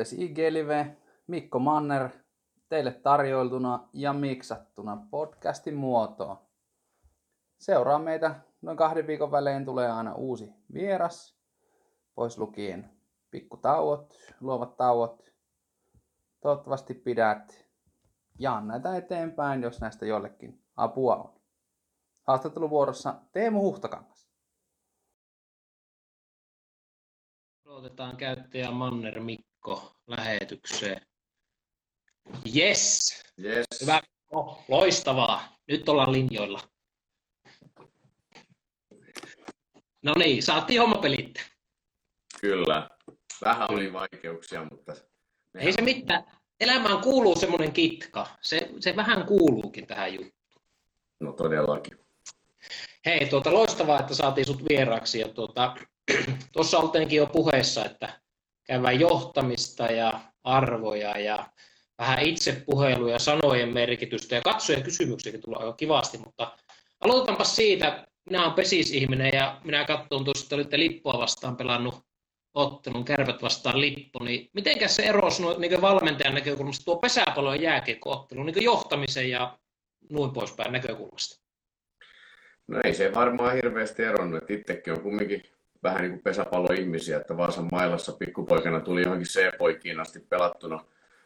kuudes IG-live, Mikko Manner, teille tarjoiltuna ja miksattuna podcastin muotoon. Seuraa meitä noin kahden viikon välein tulee aina uusi vieras, pois lukien pikkutauot, luovat tauot. Toivottavasti pidät jaan näitä eteenpäin, jos näistä jollekin apua on. Haastatteluvuorossa Teemu Huhtakangas. Otetaan käyttäjä Manner Mikko lähetykseen. Yes! Yes. Hyvä. No, loistavaa. Nyt ollaan linjoilla. No niin, saatiin homma pelittää. Kyllä. Vähän oli vaikeuksia, mutta... Ei se mitään. Elämään kuuluu semmoinen kitka. Se, se vähän kuuluukin tähän juttuun. No todellakin. Hei, tuota, loistavaa, että saatiin sut vieraaksi. Ja tuota, tuossa olteenkin jo puheessa, että käydään johtamista ja arvoja ja vähän itsepuheluja, sanojen merkitystä ja katsojen kysymyksiäkin tulee aika kivasti, mutta aloitetaanpa siitä. Minä olen pesisihminen ja minä katson tuossa, että olitte Lippua vastaan pelannut ottelun, kärpät vastaan Lippo, niin miten se erosi niin valmentajan näkökulmasta tuo pesäpallo ja jääkiekkoottelu niin johtamisen ja noin poispäin näkökulmasta? No ei se varmaan hirveästi eronnut, että itsekin on kumminkin vähän niin kuin pesäpalloihmisiä, että Vaasan mailassa pikkupoikana tuli johonkin C-poikiin asti pelattuna,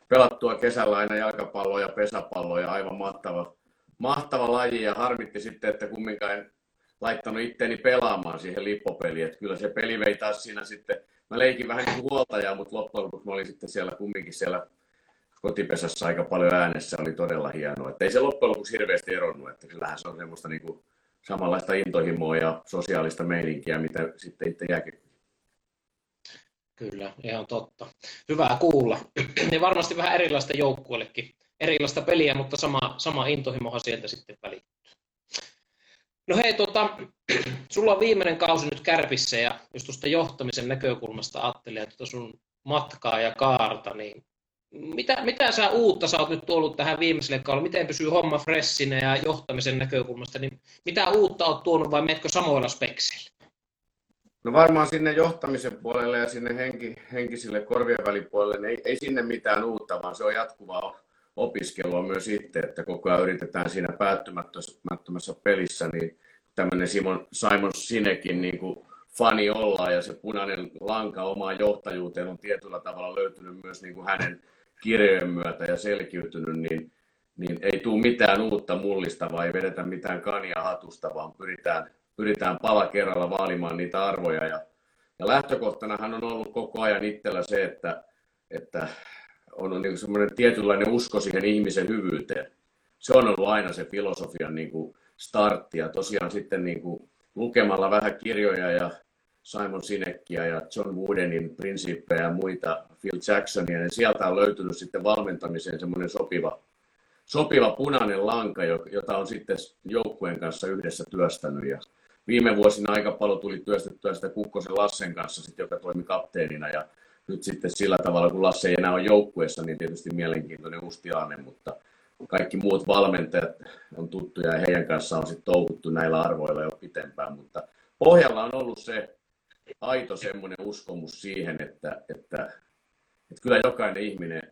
pelattua kesällä aina jalkapalloa ja pesäpalloa ja aivan mahtava, mahtava laji ja harmitti sitten, että kumminkaan en laittanut itteni pelaamaan siihen lippopeliin, että kyllä se peli vei taas siinä sitten, mä leikin vähän niin huoltajaa, mutta loppujen lopuksi mä olin sitten siellä kumminkin siellä kotipesässä aika paljon äänessä, oli todella hienoa, että ei se loppujen lopuksi hirveästi eronnut, että kyllähän se on semmoista niin kuin samanlaista intohimoa ja sosiaalista meininkiä, mitä sitten itse jääkin. Kyllä, ihan totta. Hyvä kuulla. Ja varmasti vähän erilaista joukkueellekin. Erilaista peliä, mutta sama, sama intohimohan sieltä sitten välittyy. No hei, tota, sulla on viimeinen kausi nyt kärpissä ja jos tuosta johtamisen näkökulmasta ajattelee tuota sun matkaa ja kaarta, niin mitä, mitä sä uutta sä oot nyt tuonut tähän viimeiselle kaudelle? Miten pysyy homma freshinä ja johtamisen näkökulmasta? Niin mitä uutta oot tuonut vai metkö samoilla spekseillä? No varmaan sinne johtamisen puolelle ja sinne henki, henkisille korvien välipuolelle, niin ei, ei sinne mitään uutta, vaan se on jatkuvaa opiskelua myös itse, että koko ajan yritetään siinä päättymättömässä pelissä, niin tämmöinen Simon, Simon Sinekin niin kuin fani ollaan ja se punainen lanka omaan johtajuuteen on tietyllä tavalla löytynyt myös niin kuin hänen kirjojen myötä ja selkiytynyt, niin, niin ei tule mitään uutta mullistavaa, ei vedetä mitään kania hatusta, vaan pyritään, pyritään pala kerralla vaalimaan niitä arvoja. Ja, ja lähtökohtanahan on ollut koko ajan itsellä se, että, että on niin semmoinen tietynlainen usko siihen ihmisen hyvyyteen. Se on ollut aina se filosofian niin kuin startti ja tosiaan sitten niin kuin lukemalla vähän kirjoja ja Simon Sinekkiä ja John Woodenin prinsiippejä ja muita, Phil Jacksonia, niin sieltä on löytynyt sitten valmentamiseen semmoinen sopiva, sopiva punainen lanka, jota on sitten joukkueen kanssa yhdessä työstänyt. Ja viime vuosina aika paljon tuli työstettyä sitä Kukkosen Lassen kanssa, sitten, joka toimi kapteenina. Ja nyt sitten sillä tavalla, kun Lasse ei enää ole joukkueessa, niin tietysti mielenkiintoinen uusi tilanne, mutta kaikki muut valmentajat on tuttuja ja heidän kanssaan on sitten touhuttu näillä arvoilla jo pitempään, mutta pohjalla on ollut se aito semmoinen uskomus siihen, että, että, että kyllä jokainen ihminen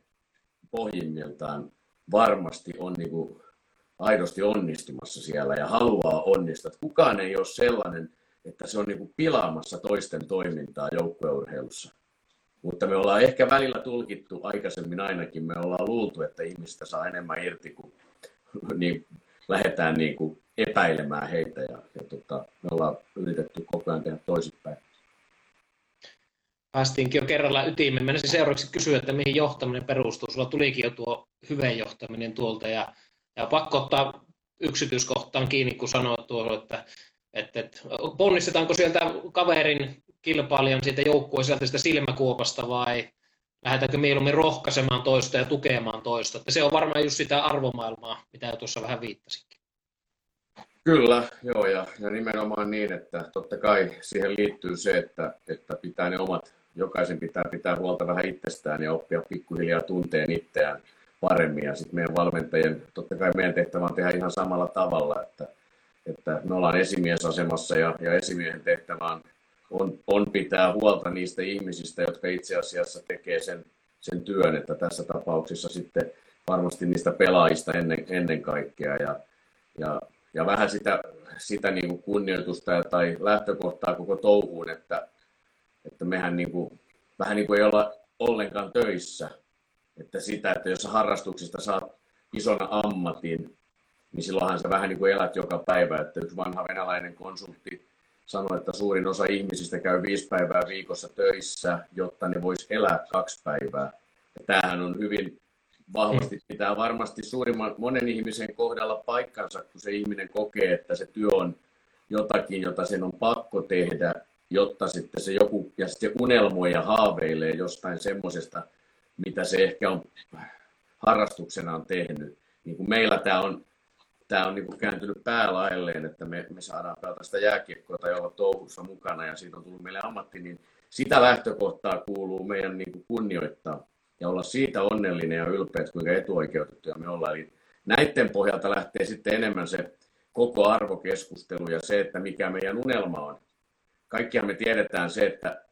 pohjimmiltaan varmasti on niin kuin aidosti onnistumassa siellä ja haluaa onnistua. Kukaan ei ole sellainen, että se on niin kuin pilaamassa toisten toimintaa joukkueurheilussa. Mutta me ollaan ehkä välillä tulkittu, aikaisemmin ainakin, me ollaan luultu, että ihmistä saa enemmän irti, kun niin lähdetään niin kuin epäilemään heitä. Ja, ja tota, me ollaan yritetty koko ajan tehdä toisinpäin päästiinkin jo kerralla ytimeen. Mennäisin seuraavaksi kysyä, että mihin johtaminen perustuu. Sulla tulikin jo tuo hyvä johtaminen tuolta ja, ja pakko ottaa yksityiskohtaan kiinni, kun sanoit tuolla, että, että, että ponnistetaanko sieltä kaverin kilpailijan siitä joukkueen sieltä sitä silmäkuopasta vai lähdetäänkö mieluummin rohkaisemaan toista ja tukemaan toista. Että se on varmaan just sitä arvomaailmaa, mitä tuossa vähän viittasinkin. Kyllä, joo, ja, ja nimenomaan niin, että totta kai siihen liittyy se, että, että pitää ne omat jokaisen pitää pitää huolta vähän itsestään ja oppia pikkuhiljaa tunteen itseään paremmin. Ja sitten meidän valmentajien, totta kai meidän tehtävä on tehdä ihan samalla tavalla, että, että me ollaan esimiesasemassa ja, ja esimiehen tehtävä on, on, on pitää huolta niistä ihmisistä, jotka itse asiassa tekee sen, sen työn, että tässä tapauksessa sitten varmasti niistä pelaajista ennen, ennen kaikkea ja, ja, ja vähän sitä, sitä niin kuin kunnioitusta tai lähtökohtaa koko touhuun, että, että mehän niin kuin, vähän niin kuin ei olla ollenkaan töissä. Että sitä, että jos harrastuksista saat ison ammatin, niin silloinhan sä vähän niin kuin elät joka päivä. Että yksi vanha venäläinen konsultti sanoi, että suurin osa ihmisistä käy viisi päivää viikossa töissä, jotta ne vois elää kaksi päivää. Ja tämähän on hyvin vahvasti, pitää varmasti suurimman monen ihmisen kohdalla paikkansa, kun se ihminen kokee, että se työ on jotakin, jota sen on pakko tehdä, jotta sitten se joku, ja sitten unelmoi ja haaveilee jostain semmoisesta, mitä se ehkä on harrastuksenaan tehnyt. Niin kuin meillä tämä on, tämä on niin kuin kääntynyt päälaelleen, että me, me saadaan pelata sitä jääkiekkoa tai olla touhussa mukana ja siitä on tullut meille ammatti, niin sitä lähtökohtaa kuuluu meidän niin kuin kunnioittaa ja olla siitä onnellinen ja ylpeä, että kuinka etuoikeutettuja me ollaan. Eli näiden pohjalta lähtee sitten enemmän se koko arvokeskustelu ja se, että mikä meidän unelma on. Kaikkihan me tiedetään se, että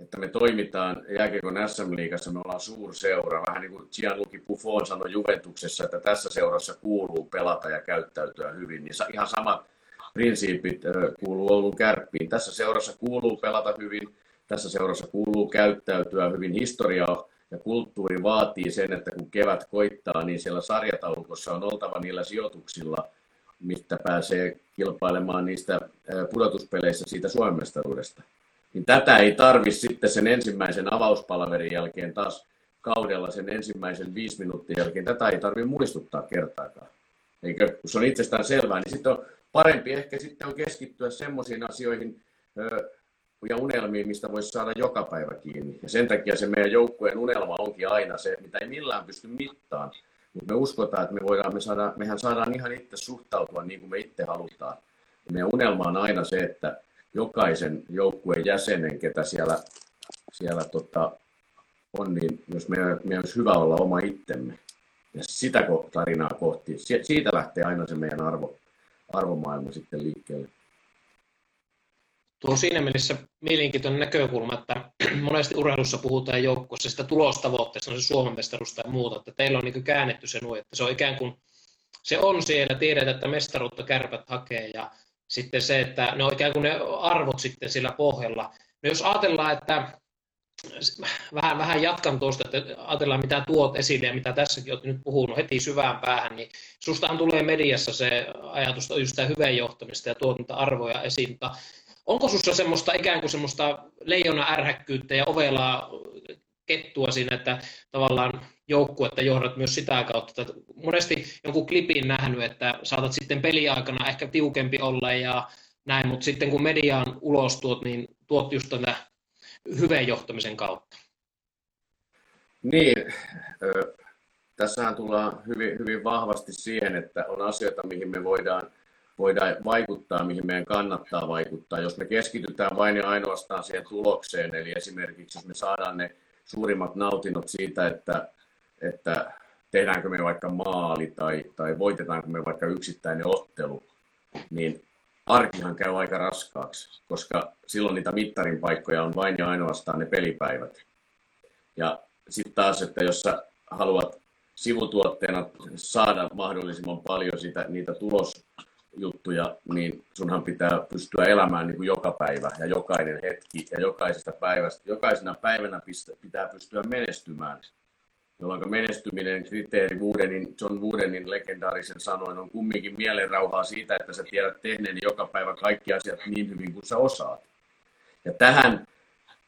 että me toimitaan jääkiekon SM-liigassa, me ollaan suurseura, vähän niin kuin Gianluigi Buffon sanoi Juventuksessa, että tässä seurassa kuuluu pelata ja käyttäytyä hyvin, niin ihan samat prinsiipit kuuluu Oulun kärppiin. Tässä seurassa kuuluu pelata hyvin, tässä seurassa kuuluu käyttäytyä hyvin. Historia ja kulttuuri vaatii sen, että kun kevät koittaa, niin siellä sarjataulukossa on oltava niillä sijoituksilla, mistä pääsee kilpailemaan niistä pudotuspeleissä siitä Suomen mestaruudesta niin tätä ei tarvi sitten sen ensimmäisen avauspalverin jälkeen taas kaudella sen ensimmäisen viisi minuutin jälkeen, tätä ei tarvitse muistuttaa kertaakaan. Eikö, kun se on itsestään selvää, niin sitten on parempi ehkä sitten on keskittyä semmoisiin asioihin ja unelmiin, mistä voisi saada joka päivä kiinni. Ja sen takia se meidän joukkueen unelma onkin aina se, mitä ei millään pysty mittaan. Mutta me uskotaan, että me voidaan, me saadaan, mehän saadaan ihan itse suhtautua niin kuin me itse halutaan. Ja meidän unelma on aina se, että jokaisen joukkueen jäsenen, ketä siellä, siellä tota, on, niin myös meidän, meidän olisi hyvä olla oma itsemme. Ja sitä tarinaa kohti, siitä lähtee aina se meidän arvo, arvomaailma sitten liikkeelle. Tuo on siinä mielessä mielenkiintoinen näkökulma, että monesti urheilussa puhutaan joukkueessa sitä tulostavoitteesta, on se Suomen mestaruus tai muuta, että teillä on niin käännetty se nuo, että se on ikään kuin, se on siellä, tiedetään, että mestaruutta kärpät hakee ja sitten se, että ne on ikään kuin ne arvot sitten sillä pohjalla. No jos ajatellaan, että vähän, vähän jatkan tuosta, että ajatellaan mitä tuot esille ja mitä tässäkin olet nyt puhunut heti syvään päähän, niin sustahan tulee mediassa se ajatus just sitä hyvän johtamista ja tuot niitä arvoja esiin, mutta onko sinussa semmoista ikään kuin semmoista leijona ärhäkkyyttä ja ovelaa kettua siinä, että tavallaan joukkuetta johdat myös sitä kautta. Että monesti jonkun klipin nähnyt, että saatat sitten peliaikana ehkä tiukempi olla ja näin, mutta sitten kun mediaan ulos tuot, niin tuot just tätä hyvän johtamisen kautta. Niin, tässähän tullaan hyvin, hyvin vahvasti siihen, että on asioita, mihin me voidaan, voidaan vaikuttaa, mihin meidän kannattaa vaikuttaa. Jos me keskitytään vain ja ainoastaan siihen tulokseen, eli esimerkiksi jos me saadaan ne suurimmat nautinnot siitä, että, että tehdäänkö me vaikka maali tai, tai voitetaanko me vaikka yksittäinen ottelu, niin arkihan käy aika raskaaksi, koska silloin niitä mittarin paikkoja on vain ja ainoastaan ne pelipäivät. Ja sitten taas, että jos sä haluat sivutuotteena saada mahdollisimman paljon sitä, niitä tulos, juttuja, niin sunhan pitää pystyä elämään niin kuin joka päivä ja jokainen hetki ja jokaisesta päivästä, jokaisena päivänä pitää pystyä menestymään. Jolloin menestyminen kriteeri Woodenin, John Woodenin legendaarisen sanoin on kumminkin mielenrauhaa siitä, että sä tiedät tehneeni joka päivä kaikki asiat niin hyvin kuin sä osaat. Ja tähän,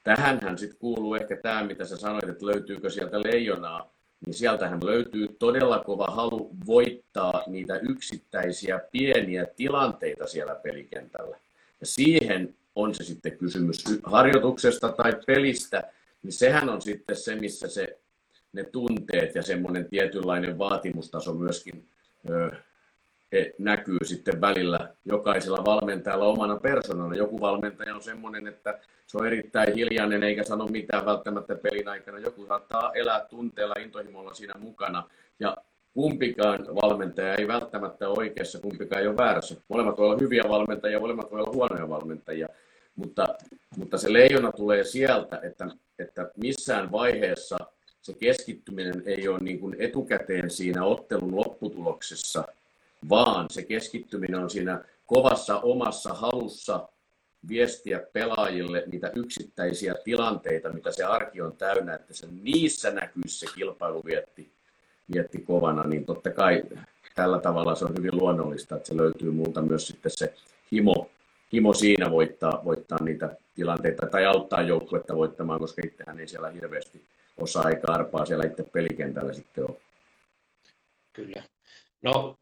tähänhän sitten kuuluu ehkä tämä, mitä sä sanoit, että löytyykö sieltä leijonaa niin sieltähän löytyy todella kova halu voittaa niitä yksittäisiä pieniä tilanteita siellä pelikentällä. Ja siihen on se sitten kysymys harjoituksesta tai pelistä, niin sehän on sitten se, missä se, ne tunteet ja semmoinen tietynlainen vaatimustaso myöskin ö, näkyy sitten välillä jokaisella valmentajalla omana persoonana. Joku valmentaja on semmoinen, että se on erittäin hiljainen eikä sano mitään välttämättä pelin aikana. Joku saattaa elää tunteella intohimolla siinä mukana. Ja kumpikaan valmentaja ei välttämättä ole oikeassa, kumpikaan ei ole väärässä. Molemmat voi olla hyviä valmentajia, molemmat voi olla huonoja valmentajia. Mutta, mutta se leijona tulee sieltä, että, että missään vaiheessa se keskittyminen ei ole niin kuin etukäteen siinä ottelun lopputuloksessa, vaan se keskittyminen on siinä kovassa omassa halussa viestiä pelaajille niitä yksittäisiä tilanteita, mitä se arki on täynnä, että se niissä näkyisi se kilpailuvietti vietti kovana, niin totta kai tällä tavalla se on hyvin luonnollista, että se löytyy multa myös sitten se himo, himo siinä voittaa, voittaa niitä tilanteita tai auttaa joukkuetta voittamaan, koska itsehän ei siellä hirveästi osaa eikä arpaa siellä itse pelikentällä sitten ole. Kyllä. No,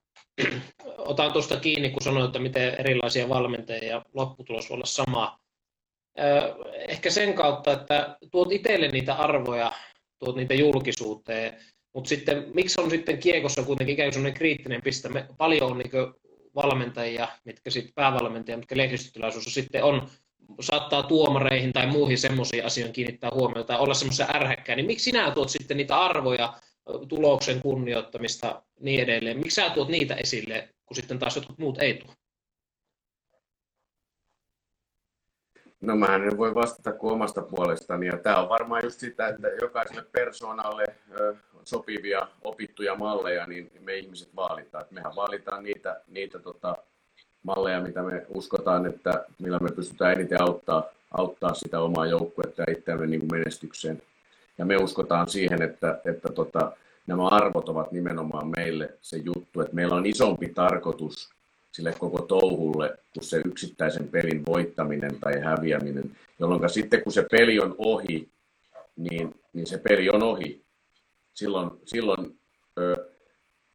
otan tuosta kiinni, kun sanoit, että miten erilaisia valmentajia ja lopputulos voi olla sama. Ehkä sen kautta, että tuot itselle niitä arvoja, tuot niitä julkisuuteen, mutta sitten miksi on sitten kiekossa kuitenkin ikään kuin kriittinen piste? Me, paljon on niin valmentajia, mitkä sitten päävalmentajia, mitkä lehdistötilaisuudessa sitten on, saattaa tuomareihin tai muihin semmoisiin asioihin kiinnittää huomiota tai olla semmoisia ärhäkkää, niin miksi sinä tuot sitten niitä arvoja, tuloksen kunnioittamista niin edelleen? Miksi sä tuot niitä esille, kun sitten taas jotkut muut ei tuo? No mä en voi vastata kuin omasta puolestani. Ja tämä on varmaan just sitä, että jokaiselle persoonalle sopivia opittuja malleja, niin me ihmiset vaalitaan. Mehän vaalitaan niitä, niitä tota, malleja, mitä me uskotaan, että millä me pystytään eniten auttaa, auttaa sitä omaa joukkuetta ja itseämme niin menestykseen. Ja me uskotaan siihen, että, että tota, nämä arvot ovat nimenomaan meille se juttu, että meillä on isompi tarkoitus sille koko touhulle kuin se yksittäisen pelin voittaminen tai häviäminen, jolloin sitten kun se peli on ohi, niin, niin se peli on ohi. Silloin, silloin ö,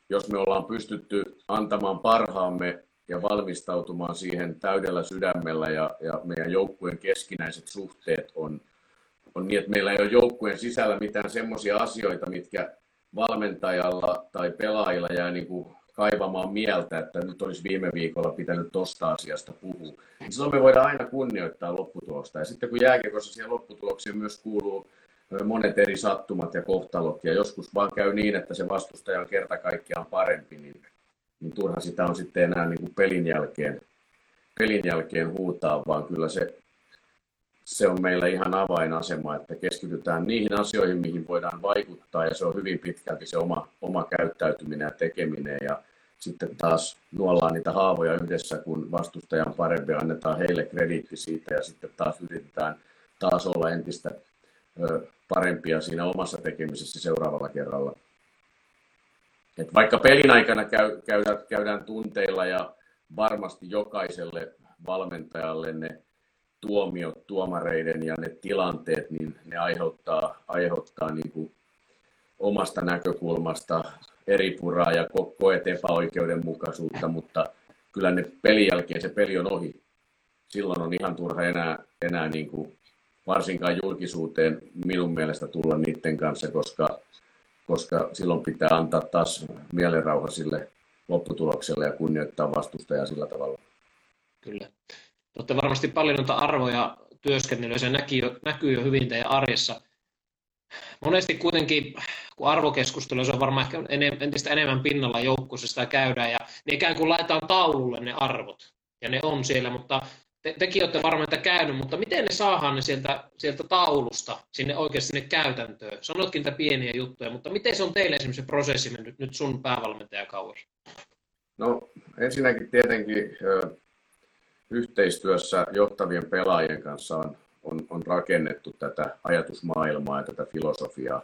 jos me ollaan pystytty antamaan parhaamme ja valmistautumaan siihen täydellä sydämellä ja, ja meidän joukkueen keskinäiset suhteet on, on niin, että meillä ei ole joukkueen sisällä mitään semmoisia asioita, mitkä valmentajalla tai pelaajilla jää niin kuin kaivamaan mieltä, että nyt olisi viime viikolla pitänyt tosta asiasta puhua. Niin silloin me voidaan aina kunnioittaa lopputulosta. Ja sitten kun jääkiekossa siihen lopputulokseen myös kuuluu monet eri sattumat ja kohtalot, ja joskus vaan käy niin, että se vastustaja on kerta kaikkiaan parempi, niin, niin turha sitä on sitten enää niin kuin pelin, jälkeen, pelin jälkeen huutaa, vaan kyllä se, se on meillä ihan avainasema, että keskitytään niihin asioihin, mihin voidaan vaikuttaa, ja se on hyvin pitkälti se oma, oma käyttäytyminen ja tekeminen, ja sitten taas nuollaan niitä haavoja yhdessä, kun vastustajan parempi, annetaan heille krediitti siitä, ja sitten taas yritetään taas olla entistä parempia siinä omassa tekemisessä seuraavalla kerralla. Et vaikka pelin aikana käy, käydään, käydään tunteilla ja varmasti jokaiselle valmentajalle ne tuomiot, tuomareiden ja ne tilanteet, niin ne aiheuttaa, aiheuttaa niin kuin omasta näkökulmasta eri puraa ja koet epäoikeudenmukaisuutta, mutta kyllä ne pelin jälkeen se peli on ohi. Silloin on ihan turha enää, enää niin kuin varsinkaan julkisuuteen minun mielestä tulla niiden kanssa, koska, koska silloin pitää antaa taas mielenrauha sille lopputulokselle ja kunnioittaa vastustajaa sillä tavalla. Kyllä. Olette varmasti paljon noita arvoja työskennellyt, se näkyy jo, näkyy jo hyvin teidän arjessa. Monesti kuitenkin, kun arvokeskustelu, se on varmaan ehkä entistä enemmän pinnalla joukkueessa sitä käydään, ja ne ikään kuin laitetaan taululle ne arvot, ja ne on siellä, mutta te, tekin olette varmaan että käynyt, mutta miten ne saadaan ne sieltä, sieltä taulusta sinne oikeasti sinne käytäntöön? Sanotkin niitä pieniä juttuja, mutta miten se on teille esimerkiksi se prosessi mennyt nyt sun päävalmentajakaudessa? No ensinnäkin tietenkin yhteistyössä johtavien pelaajien kanssa on, on, on rakennettu tätä ajatusmaailmaa ja tätä filosofiaa.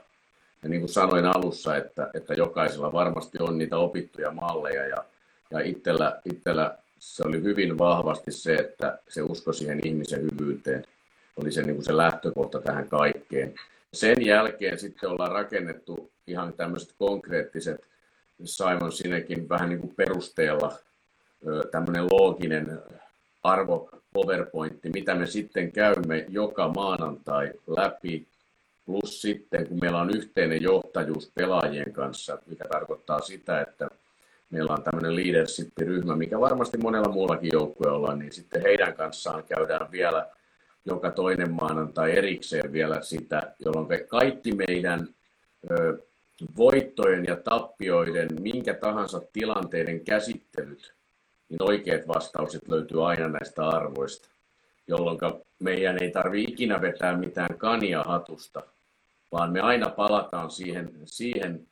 Ja niin kuin sanoin alussa, että, että jokaisella varmasti on niitä opittuja malleja ja, ja itsellä, itsellä se oli hyvin vahvasti se, että se usko siihen ihmisen hyvyyteen oli se, niin kuin se lähtökohta tähän kaikkeen. Sen jälkeen sitten ollaan rakennettu ihan tämmöiset konkreettiset Simon Sinekin vähän niin kuin perusteella tämmöinen looginen arvo PowerPointti, mitä me sitten käymme joka maanantai läpi, plus sitten kun meillä on yhteinen johtajuus pelaajien kanssa, mikä tarkoittaa sitä, että meillä on tämmöinen leadership-ryhmä, mikä varmasti monella muullakin joukkueella, niin sitten heidän kanssaan käydään vielä joka toinen maanantai erikseen vielä sitä, jolloin kaikki meidän voittojen ja tappioiden, minkä tahansa tilanteiden käsittelyt, niin oikeat vastaukset löytyy aina näistä arvoista, jolloin meidän ei tarvitse ikinä vetää mitään kania hatusta, vaan me aina palataan siihen, siihen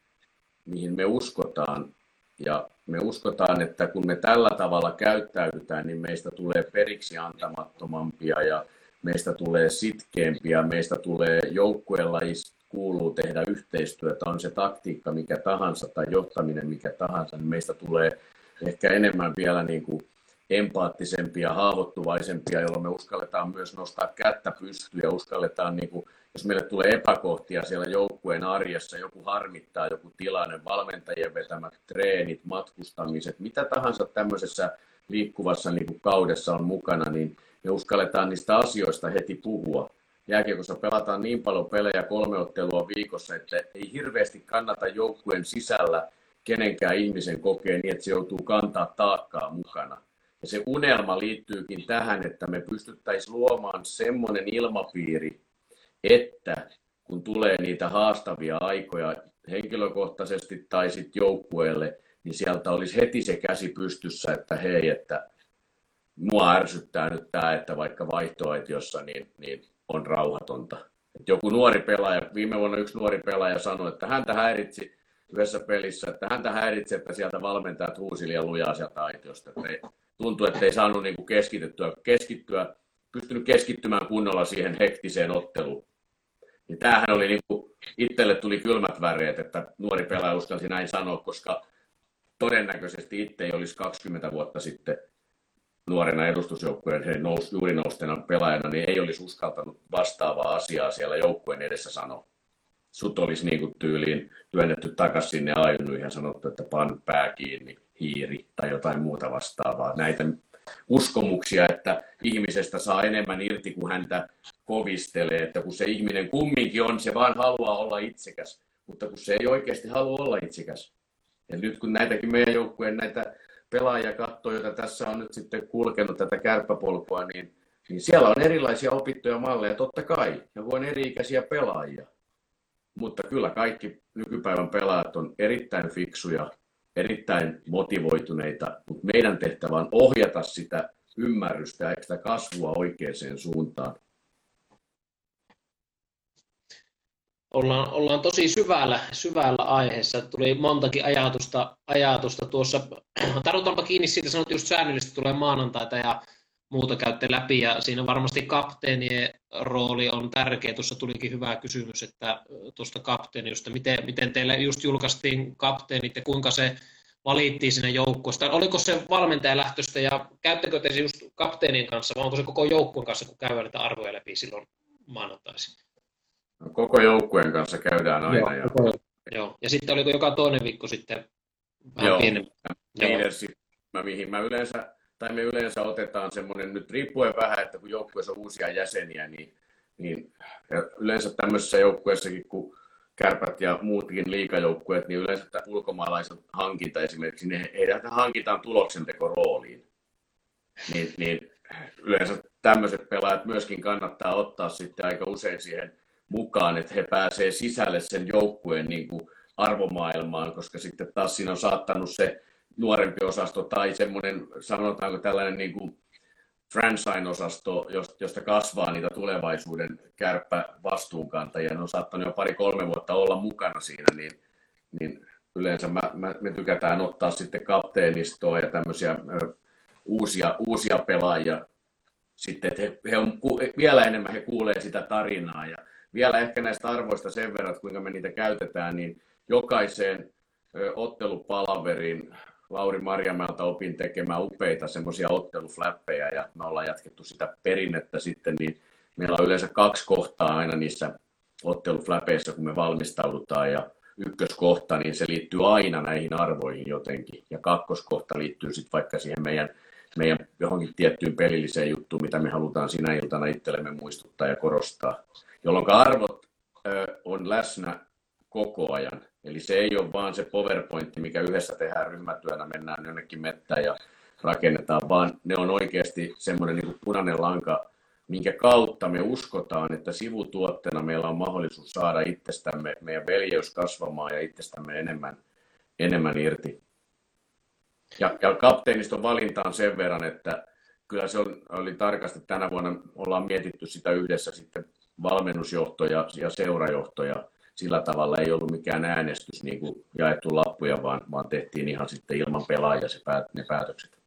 mihin me uskotaan. Ja me uskotaan, että kun me tällä tavalla käyttäydytään, niin meistä tulee periksi antamattomampia ja meistä tulee sitkeämpiä, meistä tulee joukkueella kuuluu tehdä yhteistyötä, on se taktiikka mikä tahansa tai johtaminen mikä tahansa, niin meistä tulee ehkä enemmän vielä niin kuin empaattisempia, haavoittuvaisempia, jolloin me uskalletaan myös nostaa kättä pystyyn ja uskalletaan, niin kuin, jos meille tulee epäkohtia siellä joukkueen arjessa, joku harmittaa, joku tilanne, valmentajien vetämät treenit, matkustamiset, mitä tahansa tämmöisessä liikkuvassa niin kuin kaudessa on mukana, niin me uskalletaan niistä asioista heti puhua. Jääkiekossa pelataan niin paljon pelejä kolme ottelua viikossa, että ei hirveästi kannata joukkueen sisällä kenenkään ihmisen kokea niin, että se joutuu kantaa taakkaa mukana ja se unelma liittyykin tähän, että me pystyttäisiin luomaan semmoinen ilmapiiri, että kun tulee niitä haastavia aikoja henkilökohtaisesti tai sitten joukkueelle, niin sieltä olisi heti se käsi pystyssä, että hei, että mua ärsyttää nyt tämä, että vaikka vaihtoehtiossa niin, niin on rauhatonta. Et joku nuori pelaaja, viime vuonna yksi nuori pelaaja sanoi, että häntä häiritsi yhdessä pelissä, että häntä häiritsi, että sieltä valmentajat huusi liian lujaa sieltä aitiosta. Että tuntui, että ei saanut niin kuin keskittyä, pystynyt keskittymään kunnolla siihen hektiseen otteluun. Niin tämähän oli, niin kuin, itselle tuli kylmät väreet, että nuori pelaaja uskalsi näin sanoa, koska todennäköisesti itse ei olisi 20 vuotta sitten nuorena edustusjoukkueen nous, juuri nousteena pelaajana, niin ei olisi uskaltanut vastaavaa asiaa siellä joukkueen edessä sanoa. Sut olisi niin kuin tyyliin työnnetty takaisin sinne ajunnyihin ja sanottu, että pan pää kiinni hiiri tai jotain muuta vastaavaa. Näitä uskomuksia, että ihmisestä saa enemmän irti kuin häntä kovistelee, että kun se ihminen kumminkin on, se vaan haluaa olla itsekäs, mutta kun se ei oikeasti halua olla itsekäs. Ja nyt kun näitäkin meidän joukkueen näitä pelaajia katsoo, joita tässä on nyt sitten kulkenut tätä kärppäpolkua, niin, niin siellä on erilaisia opittuja malleja, totta kai, ja on eri-ikäisiä pelaajia. Mutta kyllä kaikki nykypäivän pelaajat on erittäin fiksuja, erittäin motivoituneita, mutta meidän tehtävä on ohjata sitä ymmärrystä ja sitä kasvua oikeaan suuntaan. Ollaan, ollaan tosi syvällä, syvällä aiheessa. Tuli montakin ajatusta, ajatusta tuossa. Tarvitaanpa kiinni siitä, sanot just säännöllisesti tulee maanantaita ja muuta käytte läpi ja siinä varmasti kapteenien rooli on tärkeä. Tuossa tulikin hyvä kysymys, että tuosta kapteenista, miten, miten teille just julkaistiin kapteenit ja kuinka se valittiin sinne joukkueesta. Oliko se valmentajalähtöistä ja käyttekö te just kapteenin kanssa vai onko se koko joukkueen kanssa, kun käydään näitä arvoja läpi silloin maanantaisin? No, koko joukkueen kanssa käydään aina. Joo, ja... Joo. ja sitten oliko joka toinen viikko sitten vähän Joo. pienempi? Joo. mihin mä yleensä tai me yleensä otetaan semmoinen, nyt riippuen vähän, että kun joukkueessa on uusia jäseniä, niin, niin yleensä tämmöisessä joukkueessakin, kun kärpät ja muutkin liikajoukkueet, niin yleensä tämä ulkomaalaiset hankinta esimerkiksi, niin heidät hankitaan rooliin. Niin, niin yleensä tämmöiset pelaajat myöskin kannattaa ottaa sitten aika usein siihen mukaan, että he pääsee sisälle sen joukkueen niin kuin arvomaailmaan, koska sitten taas siinä on saattanut se nuorempi osasto tai semmoinen, sanotaanko tällainen niin kuin franchise-osasto, josta kasvaa niitä tulevaisuuden kärppä vastuunkantajia. Ne on saattanut jo pari-kolme vuotta olla mukana siinä, niin, niin yleensä mä, mä, me tykätään ottaa sitten kapteenistoa ja tämmöisiä ö, uusia, uusia pelaajia sitten, he, he on, vielä enemmän he kuulee sitä tarinaa ja vielä ehkä näistä arvoista sen verran, että kuinka me niitä käytetään, niin jokaiseen ottelupalaveriin Lauri Marjamäeltä opin tekemään upeita semmoisia ottelufläppejä ja me ollaan jatkettu sitä perinnettä sitten, niin meillä on yleensä kaksi kohtaa aina niissä ottelufläpeissä, kun me valmistaudutaan ja ykköskohta, niin se liittyy aina näihin arvoihin jotenkin ja kakkoskohta liittyy sitten vaikka siihen meidän, meidän johonkin tiettyyn pelilliseen juttuun, mitä me halutaan sinä iltana itsellemme muistuttaa ja korostaa, jolloin arvot ö, on läsnä koko ajan. Eli se ei ole vaan se PowerPoint, mikä yhdessä tehdään ryhmätyönä, mennään jonnekin mettään ja rakennetaan, vaan ne on oikeasti semmoinen niin punainen lanka, minkä kautta me uskotaan, että sivutuotteena meillä on mahdollisuus saada itsestämme, meidän veljeys kasvamaan ja itsestämme enemmän, enemmän irti. Ja, ja kapteeniston valinta on sen verran, että kyllä se oli, tarkasti tänä vuonna, ollaan mietitty sitä yhdessä sitten valmennusjohto ja, ja seurajohto ja sillä tavalla ei ollut mikään äänestys niin kuin jaettu lappuja, vaan, vaan tehtiin ihan sitten ilman pelaajia se päät, ne päätökset.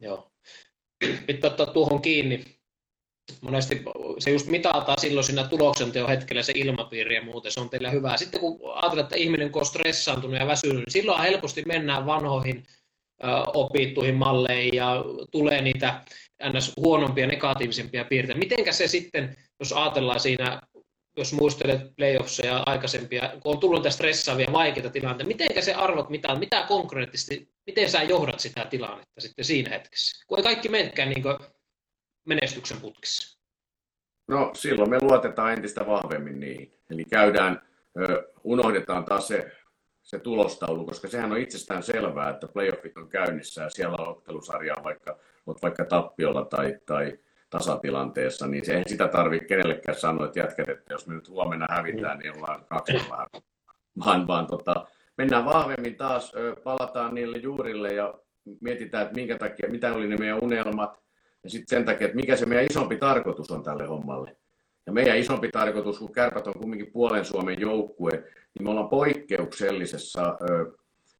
Joo. Pitää ottaa tuohon kiinni. Monesti se just mitataan silloin siinä tuloksenteon hetkellä se ilmapiiri ja muuten, se on teillä hyvä. Sitten kun ajatellaan, että ihminen on stressaantunut ja väsynyt, niin silloin helposti mennään vanhoihin opittuihin malleihin ja tulee niitä ns. huonompia, negatiivisempia piirteitä. Mitenkä se sitten, jos ajatellaan siinä, jos muistelet playoffseja aikaisempia, kun on tullut niitä stressaavia, vaikeita tilanteita, miten se arvot mitä, mitä konkreettisesti, miten sä johdat sitä tilannetta sitten siinä hetkessä, kun ei kaikki menekään niin menestyksen putkissa? No silloin me luotetaan entistä vahvemmin niihin. Eli käydään, unohdetaan taas se se tulostaulu, koska sehän on itsestään selvää, että playoffit on käynnissä ja siellä on ottelusarja vaikka, vaikka tappiolla tai, tai tasatilanteessa, niin se, eihän sitä tarvitse kenellekään sanoa, että jätkät, että jos me nyt huomenna hävitään, niin ollaan kaksi. Vaan, vaan tota, mennään vahvemmin taas, palataan niille juurille ja mietitään, että minkä takia, mitä oli ne meidän unelmat, ja sitten sen takia, että mikä se meidän isompi tarkoitus on tälle hommalle. Ja meidän isompi tarkoitus, kun Kärpät on kumminkin puolen Suomen joukkue, niin me ollaan poikkeuksellisessa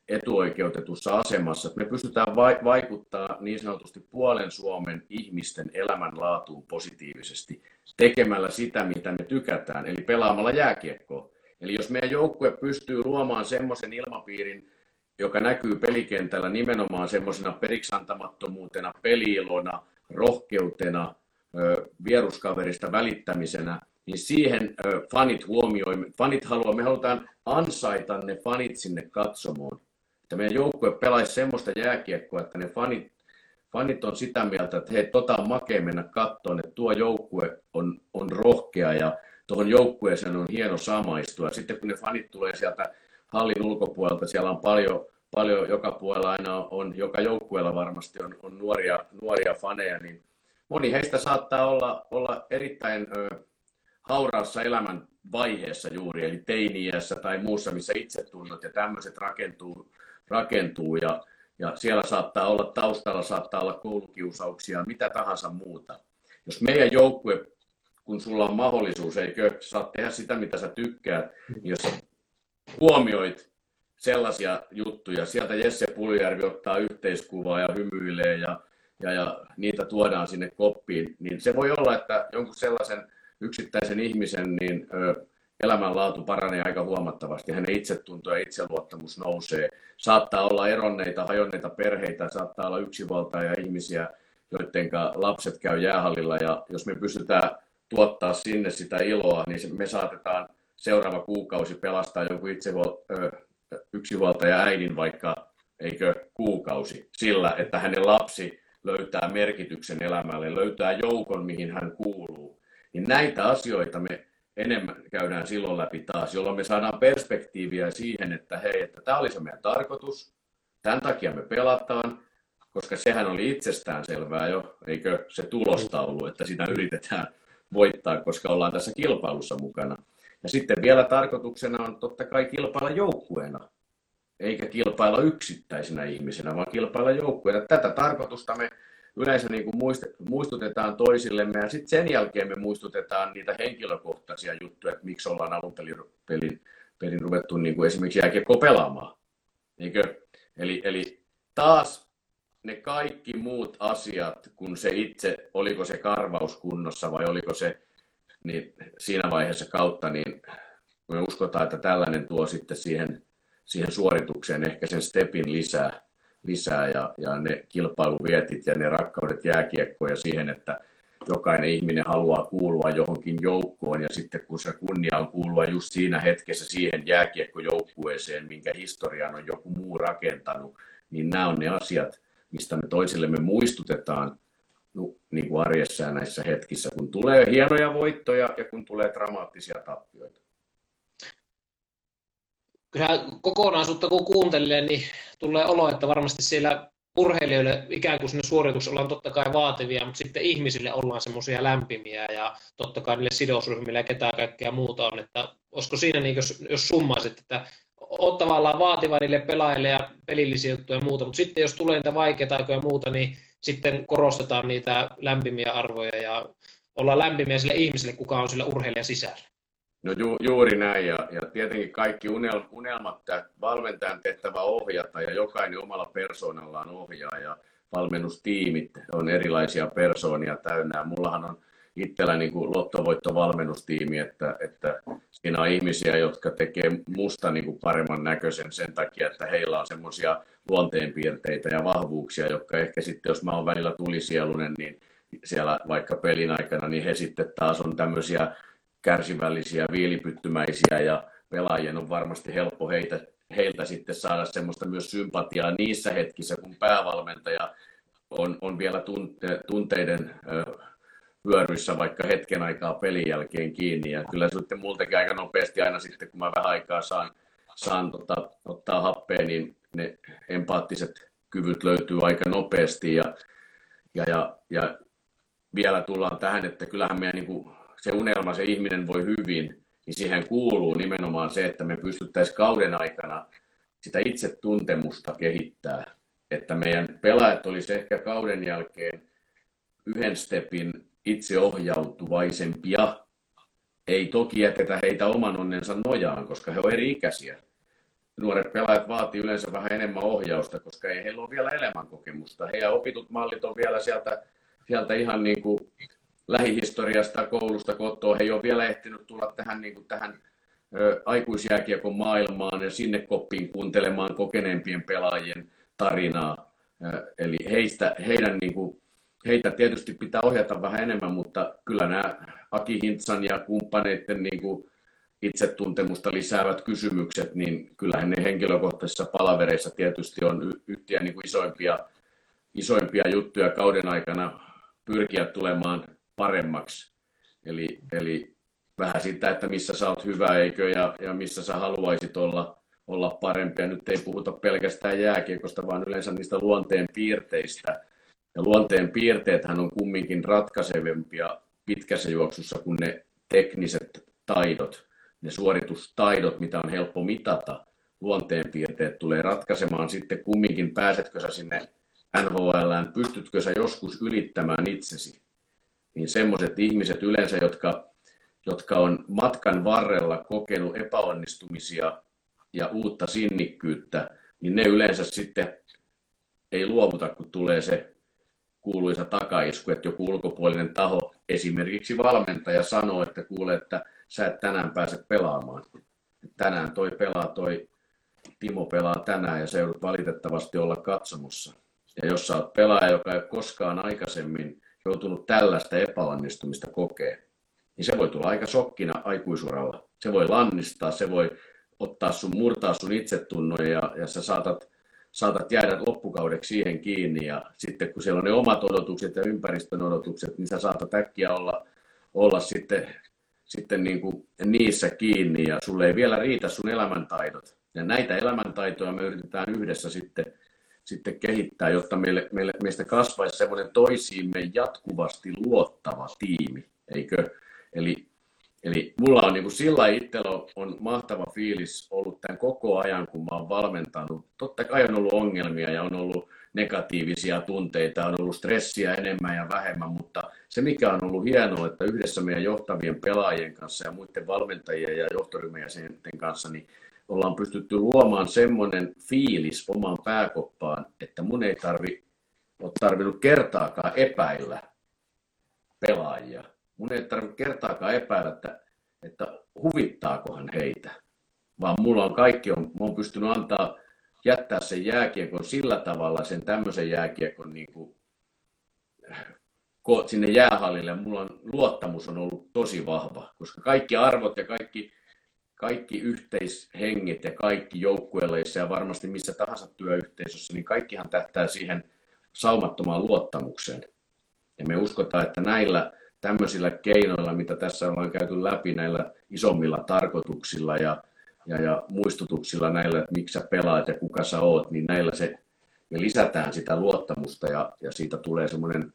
etuoikeutetussa asemassa, että me pystytään vaikuttaa niin sanotusti puolen Suomen ihmisten elämänlaatuun positiivisesti tekemällä sitä, mitä me tykätään, eli pelaamalla jääkiekkoa. Eli jos meidän joukkue pystyy luomaan semmoisen ilmapiirin, joka näkyy pelikentällä nimenomaan semmoisena periksantamattomuutena, peliilona, rohkeutena, vieruskaverista välittämisenä, niin siihen fanit huomioimme. Fanit haluaa, me halutaan ansaita ne fanit sinne katsomoon. Että meidän joukkue pelaisi semmoista jääkiekkoa, että ne fanit, fanit on sitä mieltä, että hei, tota on makea mennä kattoon, että tuo joukkue on, on rohkea ja tuohon joukkueeseen on hieno samaistua. Sitten kun ne fanit tulee sieltä hallin ulkopuolelta, siellä on paljon, paljon joka puolella aina on, joka joukkueella varmasti on, on nuoria, nuoria faneja, niin moni heistä saattaa olla, olla erittäin ö, hauraassa elämän vaiheessa juuri, eli teiniässä tai muussa, missä itsetunnot ja tämmöiset rakentuu, rakentuu ja, ja siellä saattaa olla taustalla, saattaa olla koulukiusauksia, mitä tahansa muuta. Jos meidän joukkue, kun sulla on mahdollisuus, eikö saat tehdä sitä, mitä sä tykkäät, niin jos huomioit sellaisia juttuja, sieltä Jesse Puljärvi ottaa yhteiskuvaa ja hymyilee ja ja, ja niitä tuodaan sinne koppiin, niin se voi olla, että jonkun sellaisen yksittäisen ihmisen niin ö, elämänlaatu paranee aika huomattavasti, hänen itsetunto ja itseluottamus nousee. Saattaa olla eronneita, hajonneita perheitä, saattaa olla yksinvaltaja ihmisiä, joiden lapset käy jäähallilla, ja jos me pystytään tuottaa sinne sitä iloa, niin me saatetaan seuraava kuukausi pelastaa jonkun yksinhuoltaja äidin vaikka, eikö kuukausi, sillä, että hänen lapsi löytää merkityksen elämälle, löytää joukon, mihin hän kuuluu. Niin näitä asioita me enemmän käydään silloin läpi taas, jolloin me saadaan perspektiiviä siihen, että hei, että tämä oli se meidän tarkoitus, tämän takia me pelataan, koska sehän oli itsestään selvää jo, eikö se tulostaulu, että sitä yritetään voittaa, koska ollaan tässä kilpailussa mukana. Ja sitten vielä tarkoituksena on totta kai kilpailla joukkueena eikä kilpailla yksittäisenä ihmisenä, vaan kilpailla joukkueena. Tätä tarkoitusta me yleensä niin kuin muistutetaan toisillemme ja sitten sen jälkeen me muistutetaan niitä henkilökohtaisia juttuja, että miksi ollaan alun pelin, pelin, pelin ruvettu niin kuin esimerkiksi jääkiekko pelaamaan. Eli, eli taas ne kaikki muut asiat, kun se itse, oliko se karvaus kunnossa vai oliko se niin siinä vaiheessa kautta, niin me uskotaan, että tällainen tuo sitten siihen siihen suoritukseen ehkä sen stepin lisää, lisää ja, ja ne kilpailuvietit ja ne rakkaudet jääkiekkoon ja siihen, että jokainen ihminen haluaa kuulua johonkin joukkoon ja sitten kun se kunnia on kuulua just siinä hetkessä siihen jääkiekkojoukkueeseen, minkä historian on joku muu rakentanut, niin nämä on ne asiat, mistä me toisillemme muistutetaan no, niin kuin arjessa ja näissä hetkissä, kun tulee hienoja voittoja ja kun tulee dramaattisia tappioita kyllähän kokonaisuutta kun kuuntelee, niin tulee olo, että varmasti siellä urheilijoille ikään kuin suoritus ollaan totta kai vaativia, mutta sitten ihmisille ollaan semmoisia lämpimiä ja totta kai niille sidosryhmille ja ketään kaikkea muuta on. Että olisiko siinä, niin jos, jos summaisit, että on tavallaan vaativa niille pelaajille ja pelillisiä juttuja ja muuta, mutta sitten jos tulee niitä vaikeita aikoja ja muuta, niin sitten korostetaan niitä lämpimiä arvoja ja ollaan lämpimiä sille ihmiselle, kuka on sillä urheilija sisällä. No ju, juuri näin, ja, ja tietenkin kaikki unel, unelmat, että valmentajan tehtävä ohjata, ja jokainen omalla persoonallaan ohjaa, ja valmennustiimit on erilaisia persoonia täynnä. Mullahan on itsellä niin kuin lottovoittovalmennustiimi, että, että siinä on ihmisiä, jotka tekee musta niin kuin paremman näköisen sen takia, että heillä on semmoisia luonteenpiirteitä ja vahvuuksia, jotka ehkä sitten, jos mä oon välillä tulisielunen, niin siellä vaikka pelin aikana, niin he sitten taas on tämmöisiä kärsivällisiä, viilipyttymäisiä ja pelaajien on varmasti helppo heitä, heiltä sitten saada semmoista myös sympatiaa niissä hetkissä, kun päävalmentaja on, on vielä tunte, tunteiden vyöryissä vaikka hetken aikaa pelin jälkeen kiinni. Ja kyllä sitten multakin aika nopeasti aina sitten, kun mä vähän aikaa saan, saan tota, ottaa happea, niin ne empaattiset kyvyt löytyy aika nopeasti. Ja, ja, ja, ja vielä tullaan tähän, että kyllähän meidän niin kuin, se unelma, se ihminen voi hyvin, niin siihen kuuluu nimenomaan se, että me pystyttäisiin kauden aikana sitä itsetuntemusta kehittää. Että meidän pelaajat olisi ehkä kauden jälkeen yhden stepin itseohjautuvaisempia. Ei toki jätetä heitä oman onnensa nojaan, koska he ovat eri-ikäisiä. Nuoret pelaajat vaatii yleensä vähän enemmän ohjausta, koska ei heillä ole vielä elämänkokemusta. Heidän opitut mallit on vielä sieltä, sieltä ihan niin kuin lähihistoriasta, koulusta, kotoa. He ei ole vielä ehtinyt tulla tähän, niin kuin tähän ö, aikuisjääkiekon maailmaan ja sinne koppiin kuuntelemaan kokeneempien pelaajien tarinaa. Ö, eli heistä, heidän niin kuin, heitä tietysti pitää ohjata vähän enemmän, mutta kyllä nämä Aki Hintsan ja kumppaneiden niin kuin itsetuntemusta lisäävät kysymykset, niin kyllähän ne henkilökohtaisissa palavereissa tietysti on yhtiä niin kuin isoimpia, isoimpia juttuja kauden aikana pyrkiä tulemaan paremmaksi. Eli, eli vähän sitä, että missä sä oot hyvä, eikö, ja, ja missä sä haluaisit olla, olla parempi. Ja nyt ei puhuta pelkästään jääkiekosta, vaan yleensä niistä luonteen piirteistä. Ja luonteen piirteethän on kumminkin ratkaisevempia pitkässä juoksussa kuin ne tekniset taidot, ne suoritustaidot, mitä on helppo mitata. Luonteen piirteet tulee ratkaisemaan sitten kumminkin, pääsetkö sä sinne NHLään, pystytkö sä joskus ylittämään itsesi niin semmoiset ihmiset yleensä, jotka, jotka on matkan varrella kokenut epäonnistumisia ja uutta sinnikkyyttä, niin ne yleensä sitten ei luovuta, kun tulee se kuuluisa takaisku, että joku ulkopuolinen taho, esimerkiksi valmentaja sanoo, että kuule, että sä et tänään pääse pelaamaan. Tänään toi pelaa, toi Timo pelaa tänään ja se joudut valitettavasti olla katsomossa. Ja jos sä oot pelaaja, joka ei koskaan aikaisemmin joutunut tällaista epäonnistumista kokee, niin se voi tulla aika shokkina aikuisuralla. Se voi lannistaa, se voi ottaa sun, murtaa sun itsetunnon ja, ja sä saatat, saatat jäädä loppukaudeksi siihen kiinni ja sitten kun siellä on ne omat odotukset ja ympäristön odotukset, niin sä saatat äkkiä olla, olla sitten, sitten niin kuin niissä kiinni ja sulle ei vielä riitä sun elämäntaidot. Ja näitä elämäntaitoja me yritetään yhdessä sitten sitten kehittää, jotta meille, meille, meistä kasvaisi semmoinen toisiimme jatkuvasti luottava tiimi, eikö? Eli, eli mulla on niin sillä itsellä on mahtava fiilis ollut tämän koko ajan, kun mä oon valmentanut. Totta kai on ollut ongelmia ja on ollut negatiivisia tunteita, on ollut stressiä enemmän ja vähemmän, mutta se mikä on ollut hienoa, että yhdessä meidän johtavien pelaajien kanssa ja muiden valmentajien ja johtoryhmän jäsenten kanssa, niin ollaan pystytty luomaan semmoinen fiilis omaan pääkoppaan, että mun ei tarvi, ole tarvinnut kertaakaan epäillä pelaajia. Mun ei tarvitse kertaakaan epäillä, että, että huvittaakohan heitä. Vaan mulla on kaikki, on, mä oon pystynyt antaa, jättää sen jääkiekon sillä tavalla, sen tämmöisen jääkiekon niin kuin, sinne jäähallille. Mulla on, luottamus on ollut tosi vahva, koska kaikki arvot ja kaikki kaikki yhteishenget ja kaikki joukkueelleissa ja varmasti missä tahansa työyhteisössä, niin kaikkihan tähtää siihen saumattomaan luottamukseen. Ja me uskotaan, että näillä tämmöisillä keinoilla, mitä tässä ollaan käyty läpi, näillä isommilla tarkoituksilla ja, ja, ja muistutuksilla näillä, että miksi sä pelaat ja kuka sä oot, niin näillä se, me lisätään sitä luottamusta ja, ja siitä tulee semmoinen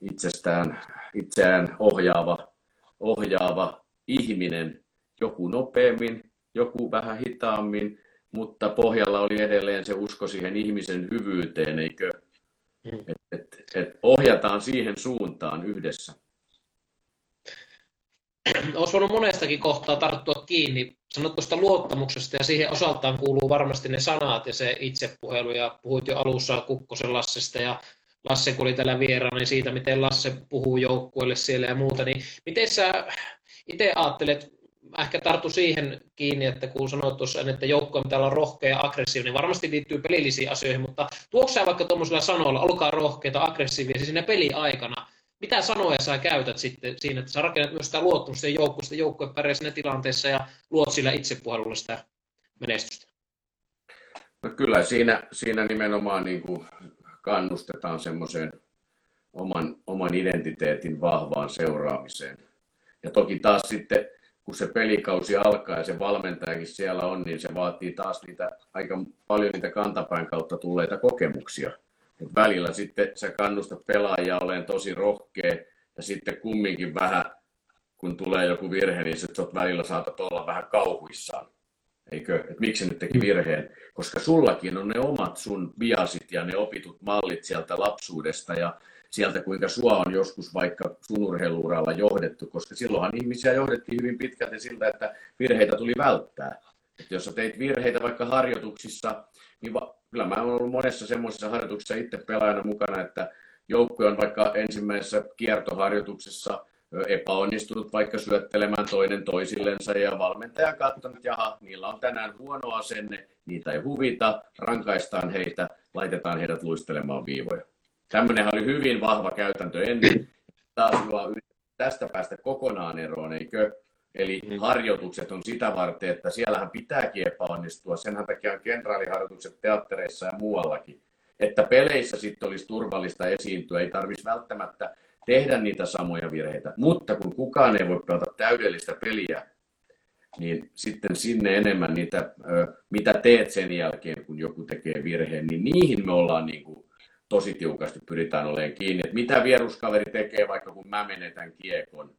itsestään, itseään ohjaava, ohjaava ihminen, joku nopeammin, joku vähän hitaammin, mutta pohjalla oli edelleen se usko siihen ihmisen hyvyyteen, eikö? Mm. Et, et, et ohjataan siihen suuntaan yhdessä. olisi voinut monestakin kohtaa tarttua kiinni. Sanoit tuosta luottamuksesta ja siihen osaltaan kuuluu varmasti ne sanat ja se itsepuhelu. Ja puhuit jo alussa Kukkosen Lassesta ja Lasse, kun oli täällä vieraana, niin siitä, miten Lasse puhuu joukkueelle siellä ja muuta. Niin miten sä itse ajattelet, ehkä tarttu siihen kiinni, että kun sanoit tuossa, että joukkue pitää olla rohkea ja aggressiivinen, niin varmasti liittyy pelillisiin asioihin, mutta tuoksi sä vaikka tuommoisilla sanoilla, olkaa rohkeita, aggressiivisia siinä peliaikana, mitä sanoja sä käytät sitten siinä, että sä rakennat myös sitä luottamusta joukkueesta, sitten joukkue pärjää siinä tilanteessa ja luot sillä itsepuhelulla sitä menestystä? No kyllä siinä, siinä nimenomaan niin kuin kannustetaan semmoiseen oman, oman identiteetin vahvaan seuraamiseen. Ja toki taas sitten, kun se pelikausi alkaa ja se valmentajakin siellä on, niin se vaatii taas niitä aika paljon niitä kantapään kautta tulleita kokemuksia. Et välillä sitten sä kannustat pelaajia olemaan tosi rohkea ja sitten kumminkin vähän, kun tulee joku virhe, niin sitten välillä saatat olla vähän kauhuissaan. Eikö? Et miksi nyt teki virheen? Koska sullakin on ne omat sun biasit ja ne opitut mallit sieltä lapsuudesta ja sieltä, kuinka sua on joskus vaikka sun urheiluuralla johdettu, koska silloinhan ihmisiä johdettiin hyvin pitkälti siltä, että virheitä tuli välttää. Että jos sä teit virheitä vaikka harjoituksissa, niin va- kyllä mä olen ollut monessa semmoisessa harjoituksessa itse pelaajana mukana, että joukkue on vaikka ensimmäisessä kiertoharjoituksessa epäonnistunut vaikka syöttelemään toinen toisillensa ja valmentaja katsonut, jaha, niillä on tänään huono asenne, niitä ei huvita, rankaistaan heitä, laitetaan heidät luistelemaan viivoja. Tämmöinenhän oli hyvin vahva käytäntö ennen. Taas tästä päästä kokonaan eroon, eikö? Eli mm. harjoitukset on sitä varten, että siellähän pitääkin epäonnistua. Senhän takia on kenraaliharjoitukset teattereissa ja muuallakin. Että peleissä sitten olisi turvallista esiintyä, ei tarvitsisi välttämättä tehdä niitä samoja virheitä. Mutta kun kukaan ei voi pelata täydellistä peliä, niin sitten sinne enemmän niitä, mitä teet sen jälkeen, kun joku tekee virheen, niin niihin me ollaan niin kuin tosi tiukasti pyritään olemaan kiinni. Että mitä vieruskaveri tekee, vaikka kun mä menetän kiekon,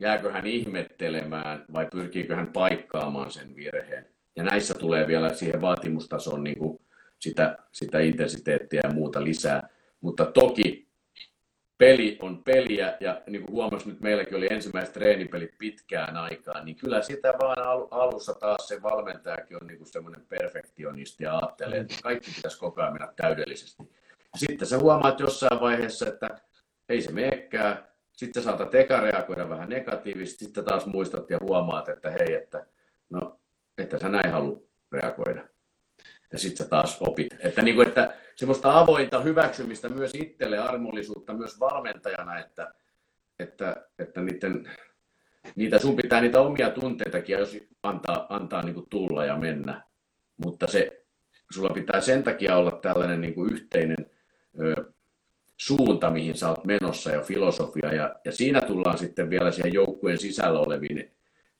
jääkö hän ihmettelemään vai pyrkiikö hän paikkaamaan sen virheen. Ja näissä tulee vielä siihen vaatimustasoon niin kuin sitä, sitä intensiteettiä ja muuta lisää. Mutta toki peli on peliä ja niin kuin huomasin nyt meilläkin oli ensimmäiset treenipelit pitkään aikaan, niin kyllä sitä vaan alussa taas se valmentajakin on niin semmoinen perfektionisti ja ajattelee, että kaikki pitäisi koko ajan mennä täydellisesti. Sitten sä huomaat jossain vaiheessa, että ei se meekään, sitten saatat eka reagoida vähän negatiivisesti, sitten taas muistat ja huomaat, että hei, että no, että sä näin halua reagoida. Ja sitten sä taas opit. Että, niin kuin, että semmoista avointa hyväksymistä myös itselle, armollisuutta myös valmentajana, että, että, että niiden, niitä sun pitää niitä omia tunteitakin jos antaa, antaa niin kuin tulla ja mennä. Mutta se, sulla pitää sen takia olla tällainen niin kuin yhteinen suunta, mihin sä oot menossa ja filosofia. Ja, ja siinä tullaan sitten vielä siihen joukkueen sisällä oleviin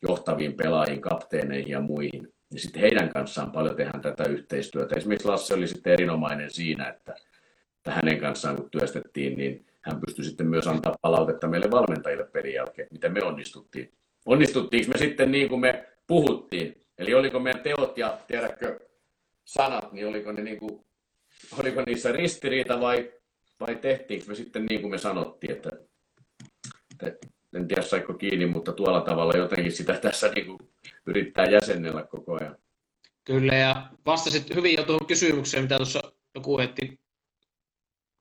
johtaviin pelaajiin, kapteeneihin ja muihin. Ja sitten heidän kanssaan paljon tehdään tätä yhteistyötä. Esimerkiksi Lasse oli sitten erinomainen siinä, että, että hänen kanssaan kun työstettiin, niin hän pystyi sitten myös antaa palautetta meille valmentajille pelin jälkeen, miten me onnistuttiin. Onnistuttiinko me sitten niin kuin me puhuttiin? Eli oliko meidän teot ja tiedätkö sanat, niin oliko, ne niin kuin, oliko niissä ristiriita vai vai tehtiinkö me sitten niin kuin me sanottiin, että, että en tiedä saiko kiinni, mutta tuolla tavalla jotenkin sitä tässä niin kuin yrittää jäsennellä koko ajan. Kyllä, ja vastasit hyvin jo tuohon kysymykseen, mitä tuossa joku etti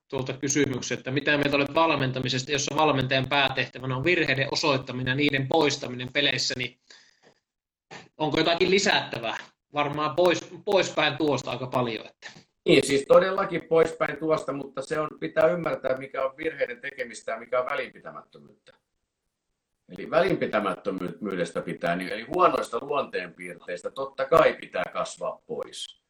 tuolta kysymyksen, että mitä mieltä olet valmentamisesta, jossa valmentajan päätehtävänä on virheiden osoittaminen ja niiden poistaminen peleissä, niin onko jotakin lisättävää? Varmaan pois, poispäin tuosta aika paljon. Että. Niin, siis todellakin poispäin tuosta, mutta se on, pitää ymmärtää, mikä on virheiden tekemistä ja mikä on välinpitämättömyyttä. Eli välinpitämättömyydestä pitää, niin, eli huonoista luonteenpiirteistä totta kai pitää kasvaa pois.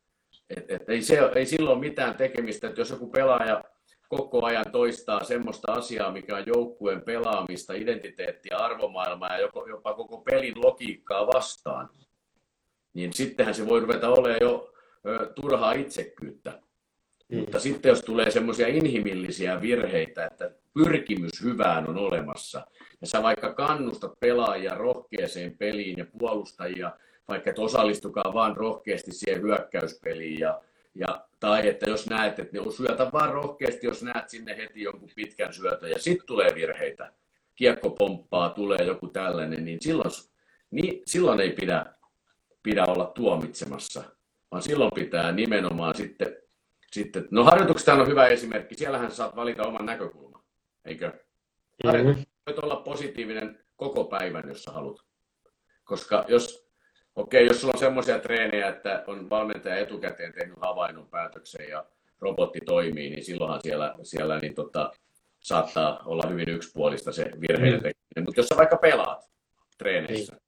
Et, et ei, se, ei silloin mitään tekemistä, että jos joku pelaaja koko ajan toistaa semmoista asiaa, mikä on joukkueen pelaamista, identiteettiä, arvomaailmaa ja jopa, jopa koko pelin logiikkaa vastaan, niin sittenhän se voi ruveta olemaan jo turhaa itsekkyyttä. Mm. Mutta sitten jos tulee semmoisia inhimillisiä virheitä, että pyrkimys hyvään on olemassa, ja sä vaikka kannustat pelaajia rohkeeseen peliin ja puolustajia, vaikka et osallistukaa vaan rohkeasti siihen hyökkäyspeliin, ja, ja, tai että jos näet, että ne syötä vaan rohkeasti, jos näet sinne heti jonkun pitkän syötön, ja sitten tulee virheitä, kiekko pomppaa, tulee joku tällainen, niin silloin, niin silloin ei pidä, pidä olla tuomitsemassa, vaan silloin pitää nimenomaan sitten, sitten no harjoituksesta on hyvä esimerkki, siellähän saat valita oman näkökulman, eikö? Mm-hmm. Voit olla positiivinen koko päivän, jos sä haluat. Koska jos, okei, okay, jos sulla on semmoisia treenejä, että on valmentaja etukäteen tehnyt havainnon päätöksen ja robotti toimii, niin silloinhan siellä, siellä niin tota, saattaa olla hyvin yksipuolista se virheiden mm. tekeminen. Mutta jos sä vaikka pelaat treeneissä, niin,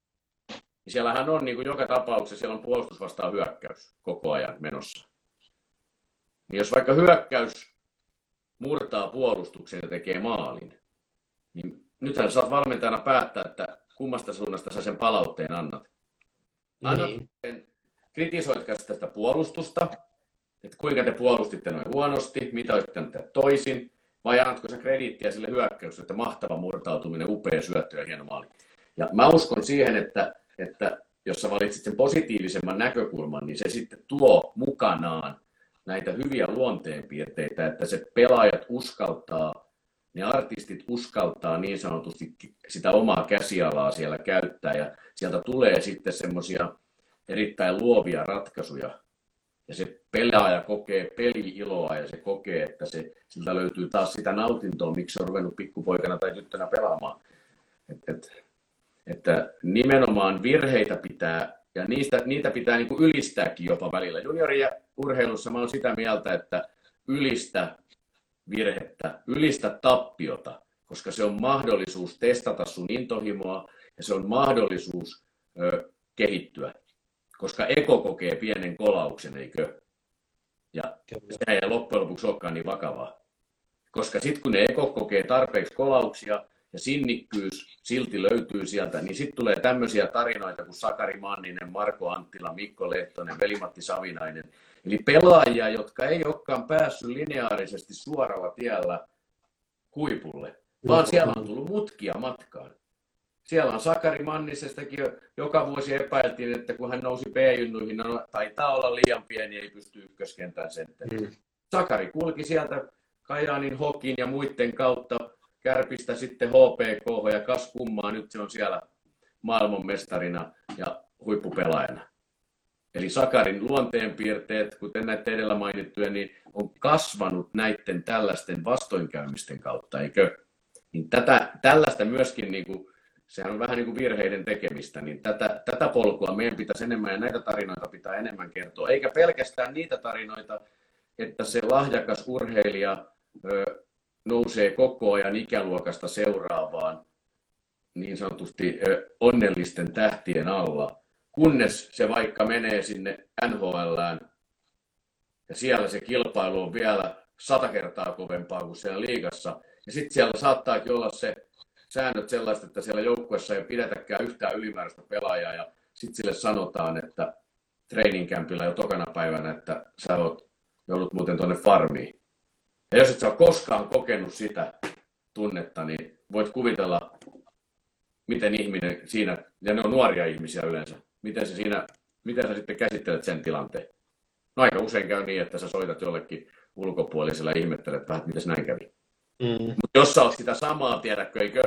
niin siellähän on niin kuin joka tapauksessa, siellä on puolustus vastaan hyökkäys koko ajan menossa. Niin jos vaikka hyökkäys murtaa puolustuksen ja tekee maalin, niin nythän saat valmentajana päättää, että kummasta suunnasta sä sen palautteen annat. Annat niin. kritisoitko tästä puolustusta, että kuinka te puolustitte noin huonosti, mitä olisitte toisin, vai annatko sä krediittiä sille hyökkäykselle, että mahtava murtautuminen, upea syöttö ja hieno maali. Ja mä uskon siihen, että, että jos sä valitsit sen positiivisemman näkökulman, niin se sitten tuo mukanaan näitä hyviä luonteenpiirteitä, että se pelaajat uskaltaa, ne artistit uskaltaa niin sanotusti sitä omaa käsialaa siellä käyttää ja sieltä tulee sitten semmoisia erittäin luovia ratkaisuja, ja se pelaaja kokee peli-iloa ja se kokee, että se, siltä löytyy taas sitä nautintoa, miksi se on ruvennut pikkupoikana tai tyttönä pelaamaan. Et, et, että nimenomaan virheitä pitää, ja niistä, niitä pitää niin kuin ylistääkin jopa välillä. Juniori- ja urheilussa mä olen sitä mieltä, että ylistä virhettä, ylistä tappiota, koska se on mahdollisuus testata sun intohimoa ja se on mahdollisuus ö, kehittyä koska eko kokee pienen kolauksen, eikö? Ja se ei loppujen lopuksi olekaan niin vakavaa. Koska sitten kun ne eko kokee tarpeeksi kolauksia ja sinnikkyys silti löytyy sieltä, niin sitten tulee tämmöisiä tarinoita kuin Sakari Manninen, Marko Anttila, Mikko Lehtonen, Velimatti Savinainen. Eli pelaajia, jotka ei olekaan päässyt lineaarisesti suoralla tiellä huipulle, vaan siellä on tullut mutkia matkaan. Siellä on Sakari Mannisestakin joka vuosi epäiltiin, että kun hän nousi B-junnuihin, no, taitaa olla liian pieni, ei pysty ykköskentään sentteri. Mm. Sakari kulki sieltä Kajaanin Hokin ja muiden kautta Kärpistä sitten HPK ja kas kummaa, nyt se on siellä maailmanmestarina ja huippupelaajana. Eli Sakarin luonteenpiirteet, kuten näitä edellä mainittuja, niin on kasvanut näiden tällaisten vastoinkäymisten kautta, eikö? Niin tätä, tällaista myöskin niin kuin sehän on vähän niin kuin virheiden tekemistä, niin tätä, tätä polkua meidän pitäisi enemmän ja näitä tarinoita pitää enemmän kertoa, eikä pelkästään niitä tarinoita, että se lahjakas urheilija nousee koko ajan ikäluokasta seuraavaan niin sanotusti onnellisten tähtien alla, kunnes se vaikka menee sinne NHLään ja siellä se kilpailu on vielä sata kertaa kovempaa kuin siellä liigassa, ja sitten siellä saattaakin olla se säännöt sellaiset, että siellä joukkueessa ei pidetäkään yhtään ylimääräistä pelaajaa. Ja sitten sille sanotaan, että training campilla jo tokana päivänä, että sä oot, joudut muuten tuonne farmiin. Ja jos et sä ole koskaan kokenut sitä tunnetta, niin voit kuvitella, miten ihminen siinä, ja ne on nuoria ihmisiä yleensä, miten, se siinä, miten sä sitten käsittelet sen tilanteen. No aika usein käy niin, että sä soitat jollekin ulkopuolisella ja ihmettelet vähän, että miten näin kävi. Mm. Mutta jos sä oot sitä samaa, tiedätkö, eikö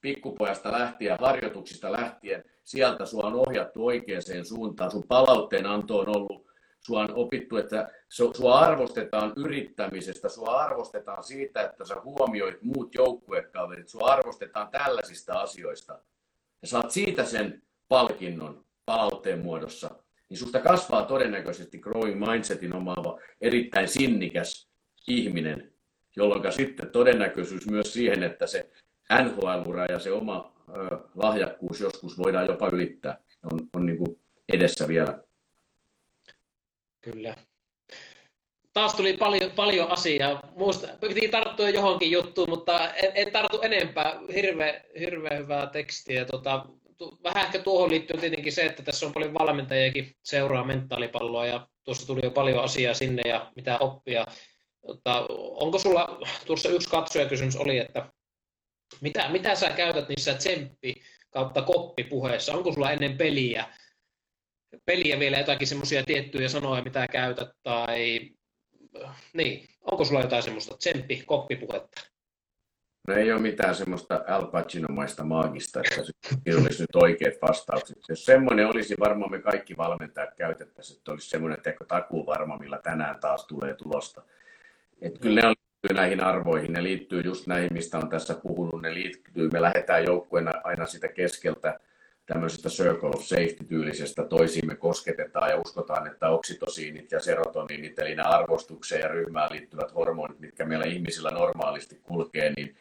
pikkupojasta lähtien, harjoituksista lähtien, sieltä sua on ohjattu oikeaan suuntaan, sun palautteen anto on ollut, sua on opittu, että sua arvostetaan yrittämisestä, sua arvostetaan siitä, että sä huomioit muut joukkuekaverit, sua arvostetaan tällaisista asioista. Ja saat siitä sen palkinnon palautteen muodossa, niin susta kasvaa todennäköisesti growing mindsetin omaava erittäin sinnikäs ihminen, jolloin sitten todennäköisyys myös siihen, että se NHL-ura ja se oma ö, lahjakkuus joskus voidaan jopa ylittää, on, on niin kuin edessä vielä. Kyllä. Taas tuli paljon, paljon asiaa. Muista, piti tarttua johonkin juttuun, mutta en, en tartu enempää. Hirve, hirveän hyvää tekstiä. Tota, vähän ehkä tuohon liittyy tietenkin se, että tässä on paljon valmentajiakin seuraa mentaalipalloa ja tuossa tuli jo paljon asiaa sinne ja mitä oppia. Mutta onko sulla, tuossa yksi katsojakysymys oli, että mitä, mitä sä käytät niissä tsemppi kautta koppipuheissa? Onko sulla ennen peliä, peliä vielä jotakin semmoisia tiettyjä sanoja, mitä käytät, tai niin, onko sulla jotain semmoista tsemppi koppipuhetta? No ei ole mitään semmoista Al Pacinomaista maagista, että se olisi nyt oikeat vastaukset. Jos semmoinen olisi, varmaan me kaikki valmentajat käytettäisiin, että olisi semmoinen teko takuu varma, millä tänään taas tulee tulosta. Että kyllä ne liittyy näihin arvoihin, ne liittyy just näihin, mistä on tässä puhunut, ne liittyy, me lähdetään joukkueena aina sitä keskeltä, tämmöisestä circle of safety-tyylisestä toisiimme kosketetaan ja uskotaan, että oksitosiinit ja serotoniinit, eli nämä arvostukseen ja ryhmään liittyvät hormonit, mitkä meillä ihmisillä normaalisti kulkee, niin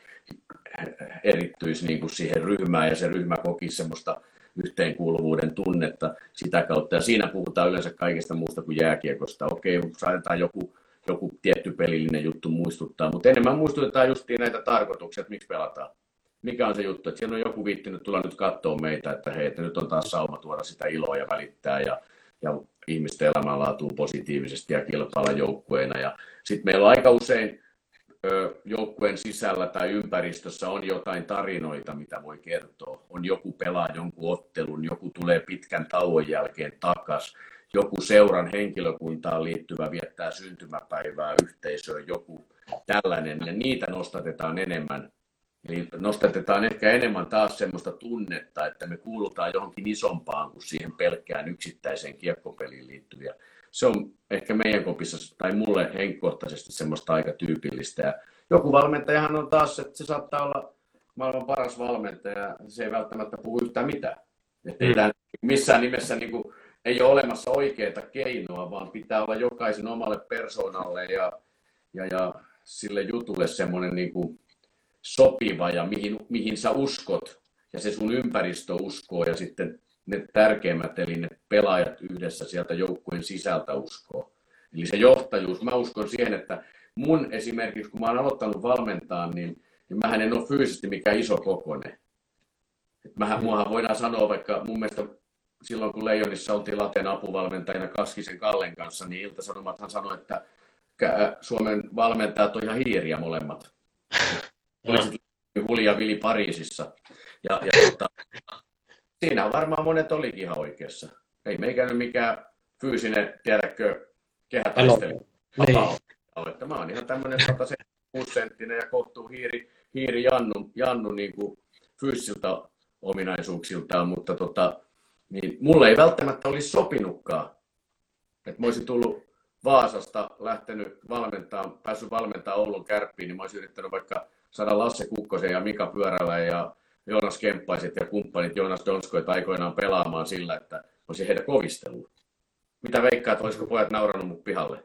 erittyisi niin kuin siihen ryhmään ja se ryhmä koki semmoista yhteenkuuluvuuden tunnetta sitä kautta. Ja siinä puhutaan yleensä kaikesta muusta kuin jääkiekosta. Okei, saadaan joku, joku tietty pelillinen juttu muistuttaa, mutta enemmän muistutetaan justiin näitä tarkoituksia, että miksi pelataan mikä on se juttu, että siellä on joku viittinyt tulla nyt katsoa meitä, että hei, että nyt on taas sauma tuoda sitä iloa ja välittää ja, ja ihmisten elämänlaatuun positiivisesti ja kilpailla joukkueena. Ja sitten meillä on aika usein joukkueen sisällä tai ympäristössä on jotain tarinoita, mitä voi kertoa. On joku pelaa jonkun ottelun, joku tulee pitkän tauon jälkeen takas, joku seuran henkilökuntaan liittyvä viettää syntymäpäivää yhteisöön, joku tällainen, ja niitä nostatetaan enemmän Eli nostetetaan ehkä enemmän taas semmoista tunnetta, että me kuulutaan johonkin isompaan kuin siihen pelkkään yksittäiseen kiekkopeliin liittyviä. Se on ehkä meidän kopissa tai mulle henkkohtaisesti semmoista aika tyypillistä. Ja joku valmentajahan on taas, että se saattaa olla maailman paras valmentaja, se ei välttämättä puhu yhtään mitään. Että mm. missään nimessä niin kuin, ei ole olemassa oikeaa keinoa, vaan pitää olla jokaisen omalle persoonalle ja, ja, ja sille jutulle semmoinen niin kuin, sopiva ja mihin, mihin sä uskot ja se sun ympäristö uskoo ja sitten ne tärkeimmät, eli ne pelaajat yhdessä sieltä joukkueen sisältä uskoo. Eli se johtajuus, mä uskon siihen, että mun esimerkiksi, kun mä oon aloittanut valmentaa, niin, niin mähän en ole fyysisesti mikään iso kokone. Et mähän, mm. muahan voidaan sanoa vaikka mun mielestä silloin, kun Leijonissa oltiin Laten apuvalmentajina Kaskisen Kallen kanssa, niin Ilta-Sanomathan sanoi, että Suomen valmentajat on ihan hiiriä molemmat. Olisit Huli ja Vili Pariisissa. Ja, ja tota, siinä varmaan monet olikin ihan oikeassa. Ei meikään mikään fyysinen, tiedäkö, kehätaistelu. Niin. Että mä oon ihan tämmöinen 176 senttinen ja kohtuu hiiri, hiiri Jannu, Jannu niin kuin fyysisiltä ominaisuuksiltaan, mutta tota, niin mulle ei välttämättä olisi sopinutkaan. Että mä olisin tullut Vaasasta, lähtenyt valmentaa, päässyt valmentaa Oulun kärppiin, niin mä olisin yrittänyt vaikka saada Lasse Kukkosen ja Mika Pyörällä ja Joonas Kemppaiset ja kumppanit Joonas Donskoit aikoinaan pelaamaan sillä, että olisi heidän kovisteluun. Mitä veikkaat, olisiko pojat naurannut mun pihalle?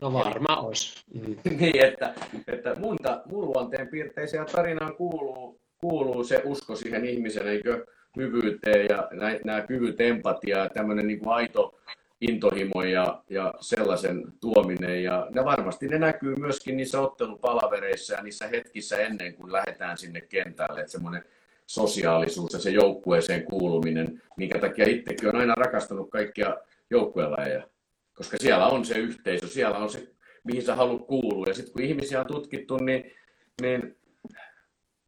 No varmaan olisi. Mm. niin, että, että mun, mun luonteen piirteiseen tarinaan kuuluu, kuuluu se usko siihen ihmisen eikö, hyvyyteen ja nämä kyvyt empatiaa ja tämmöinen niin kuin aito intohimo ja, ja sellaisen tuominen. Ja ne varmasti ne näkyy myöskin niissä ottelupalavereissa ja niissä hetkissä ennen kuin lähdetään sinne kentälle. Että semmoinen sosiaalisuus ja se joukkueeseen kuuluminen, minkä takia itsekin on aina rakastanut kaikkia joukkuelajeja. Koska siellä on se yhteisö, siellä on se, mihin sä haluat kuulua. Ja sitten kun ihmisiä on tutkittu, niin, niin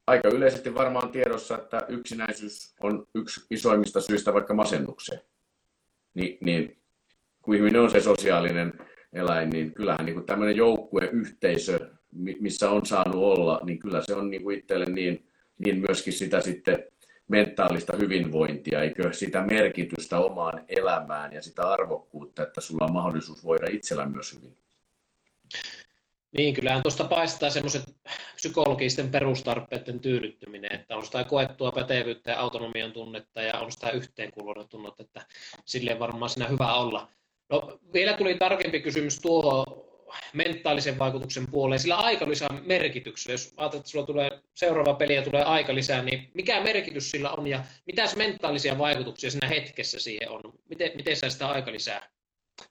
aika yleisesti varmaan tiedossa, että yksinäisyys on yksi isoimmista syistä vaikka masennukseen. Ni, niin kun ihminen on se sosiaalinen eläin, niin kyllähän niin kuin tämmöinen joukkueyhteisö, missä on saanut olla, niin kyllä se on niin kuin itselle niin, niin myöskin sitä sitten mentaalista hyvinvointia, eikö sitä merkitystä omaan elämään ja sitä arvokkuutta, että sulla on mahdollisuus voida itsellä myös hyvin. Niin, kyllähän tuosta paistaa semmoiset psykologisten perustarpeiden tyydyttyminen, että on sitä koettua pätevyyttä ja autonomian tunnetta ja on sitä yhteenkuuluvuuden tunnetta, että silleen varmaan siinä hyvä olla. No, vielä tuli tarkempi kysymys tuohon mentaalisen vaikutuksen puoleen, sillä aikalisän merkityksellä, jos ajattelet, että sulla tulee seuraava peli ja tulee aikalisää, niin mikä merkitys sillä on ja mitä mentaalisia vaikutuksia siinä hetkessä siihen on? Miten, miten sä sitä aikalisää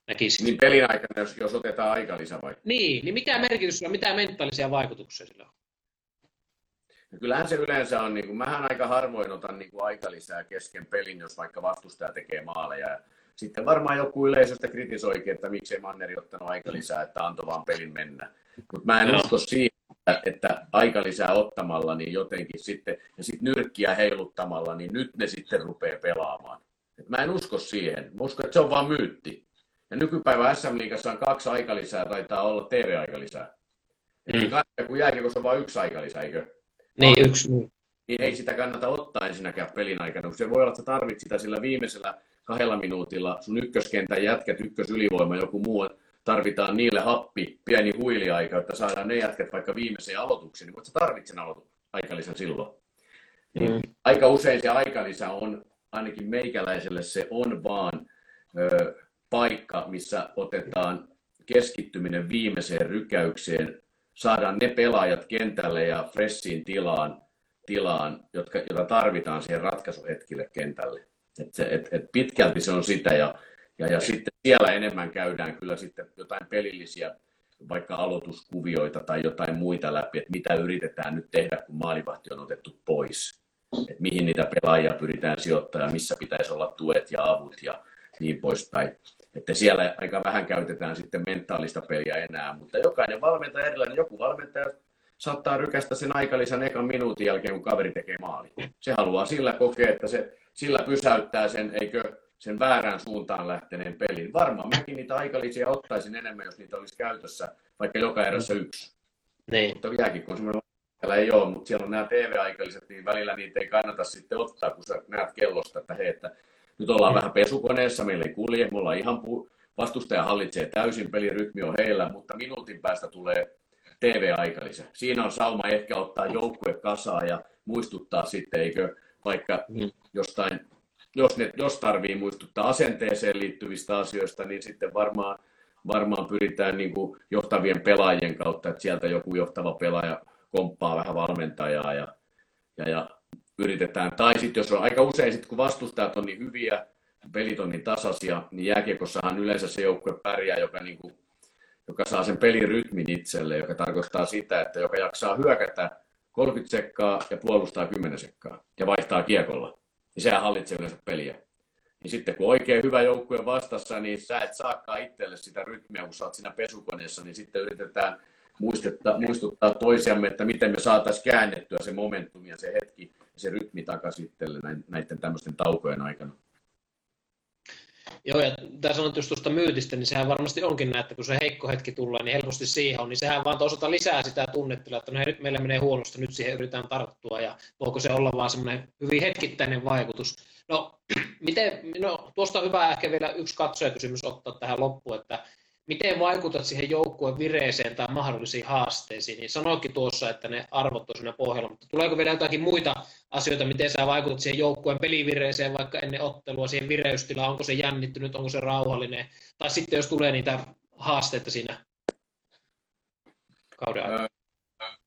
näkisit? Niin pelin aikana, jos, jos otetaan aikalisä vai? Niin, niin mikä merkitys sillä mitä mentaalisia vaikutuksia sillä on? No kyllähän se yleensä on, niin kuin, mähän aika harvoin otan niin kuin aikalisää kesken pelin, jos vaikka vastustaja tekee maaleja sitten varmaan joku yleisöstä kritisoikin, että miksei Manneri ottanut aika lisää, että antoi vaan pelin mennä. Mutta mä en no. usko siihen, että aika lisää ottamalla, niin jotenkin sitten, ja sitten nyrkkiä heiluttamalla, niin nyt ne sitten rupeaa pelaamaan. Et mä en usko siihen. Mä uskon, että se on vaan myytti. Ja nykypäivä SM-liigassa on kaksi aikalisää, taitaa olla TV-aikalisää. Mm. Kun jääkiekossa on vain yksi aikalisä, eikö? Niin, yksi. Niin ei sitä kannata ottaa ensinnäkään pelin aikana, se voi olla, että tarvitset sitä sillä viimeisellä kahdella minuutilla, sun ykköskentän jätkät, ykkösylivoima, joku muu, tarvitaan niille happi, pieni huiliaika, että saadaan ne jätkät vaikka viimeiseen aloitukseen, niin voit sä tarvitsen aloitu aikalisen silloin. Niin mm. Aika usein se aikalisä on, ainakin meikäläiselle se on vaan ö, paikka, missä otetaan keskittyminen viimeiseen rykäykseen, saadaan ne pelaajat kentälle ja fressiin tilaan, tilaan jotka, jota tarvitaan siihen ratkaisuhetkille kentälle. Et se, et, et pitkälti se on sitä ja, ja, ja sitten siellä enemmän käydään kyllä sitten jotain pelillisiä vaikka aloituskuvioita tai jotain muita läpi, että mitä yritetään nyt tehdä, kun maalivahti on otettu pois. Että mihin niitä pelaajia pyritään sijoittamaan, missä pitäisi olla tuet ja avut ja niin poispäin. Että siellä aika vähän käytetään sitten mentaalista peliä enää, mutta jokainen valmentaja erilainen. Joku valmentaja saattaa rykästä sen aikalisän ekan minuutin jälkeen, kun kaveri tekee maali. Se haluaa sillä kokea, että se sillä pysäyttää sen, eikö sen väärään suuntaan lähteneen pelin. Varmaan mäkin niitä aikalisia ottaisin enemmän, jos niitä olisi käytössä, vaikka joka erässä yksi. Niin. Mutta jääkin, on semmoinen ei ole, mutta siellä on nämä TV-aikalliset, niin välillä niitä ei kannata sitten ottaa, kun sä näet kellosta, että hei, että nyt ollaan vähän pesukoneessa, meillä ei kulje, me ollaan ihan pu- vastustaja hallitsee täysin, pelirytmi on heillä, mutta minuutin päästä tulee TV-aikalise. Siinä on sauma ehkä ottaa joukkue kasaa ja muistuttaa sitten, eikö vaikka mm. jostain, jos, ne, jos tarvii muistuttaa asenteeseen liittyvistä asioista, niin sitten varmaan, varmaan pyritään niin kuin johtavien pelaajien kautta, että sieltä joku johtava pelaaja komppaa vähän valmentajaa ja, ja, ja yritetään. Tai sitten jos on aika usein, sit, kun vastustajat on niin hyviä, pelit on niin tasaisia, niin jääkiekossahan yleensä se joukkue pärjää, joka, niin kuin, joka saa sen pelin rytmin itselle, joka tarkoittaa sitä, että joka jaksaa hyökätä 30 sekkaa ja puolustaa 10 sekkaa ja vaihtaa kiekolla. Niin sehän hallitsee yleensä peliä. Niin sitten kun oikein hyvä joukkue vastassa, niin sä et saakaan itselle sitä rytmiä, kun sä oot siinä pesukoneessa, niin sitten yritetään muistuttaa, muistuttaa toisiamme, että miten me saataisiin käännettyä se momentum ja se hetki ja se rytmi takaisin näiden tämmöisten taukojen aikana. Joo, ja tämä sanot just tuosta myytistä, niin sehän varmasti onkin näin, että kun se heikko hetki tulee, niin helposti siihen on, niin sehän vaan toisaalta lisää sitä tunnettelua, että no hei, nyt meillä menee huonosti, nyt siihen yritetään tarttua, ja voiko se olla vaan semmoinen hyvin hetkittäinen vaikutus. No, miten, no tuosta on hyvä ehkä vielä yksi katsojakysymys ottaa tähän loppuun, että miten vaikutat siihen joukkueen vireeseen tai mahdollisiin haasteisiin, niin sanoikin tuossa, että ne arvot on siinä pohjalla, mutta tuleeko vielä jotakin muita asioita, miten sä vaikutat siihen joukkueen pelivireeseen vaikka ennen ottelua, siihen vireystilaan, onko se jännittynyt, onko se rauhallinen, tai sitten jos tulee niitä haasteita siinä kauden aikana?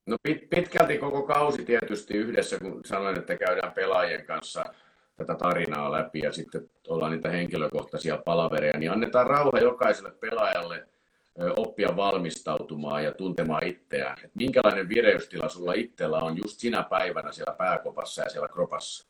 No pitkälti koko kausi tietysti yhdessä, kun sanoin, että käydään pelaajien kanssa tätä tarinaa läpi ja sitten ollaan niitä henkilökohtaisia palavereja, niin annetaan rauha jokaiselle pelaajalle oppia valmistautumaan ja tuntemaan itseään. Että minkälainen vireystila sulla itsellä on just sinä päivänä siellä pääkopassa ja siellä kropassa.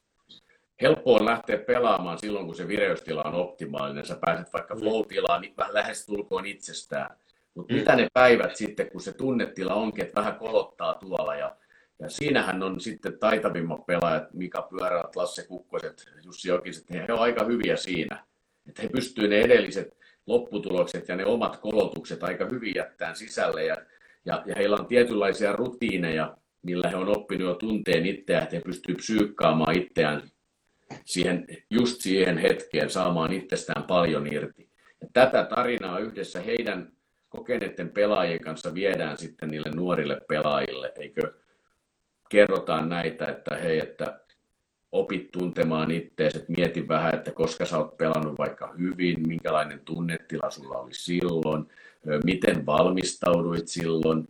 Helppo on lähteä pelaamaan silloin, kun se vireystila on optimaalinen. Sä pääset vaikka mm. flow-tilaan niin lähes tulkoon itsestään. Mutta mm. mitä ne päivät sitten, kun se tunnetila onkin, että vähän kolottaa tuolla ja ja siinähän on sitten taitavimmat pelaajat, Mika Pyörät, Lasse Kukkoset, Jussi Jokiset, he ovat aika hyviä siinä. Että he pystyvät ne edelliset lopputulokset ja ne omat kolotukset aika hyvin jättämään sisälle. Ja, ja, ja heillä on tietynlaisia rutiineja, millä he on oppinut jo tunteen itseään, että he pystyvät psyykkaamaan itseään siihen, just siihen hetkeen, saamaan itsestään paljon irti. Ja tätä tarinaa yhdessä heidän kokeneiden pelaajien kanssa viedään sitten niille nuorille pelaajille, eikö kerrotaan näitä, että hei, että opit tuntemaan itseäsi, että mieti vähän, että koska sä oot pelannut vaikka hyvin, minkälainen tunnetila sulla oli silloin, miten valmistauduit silloin,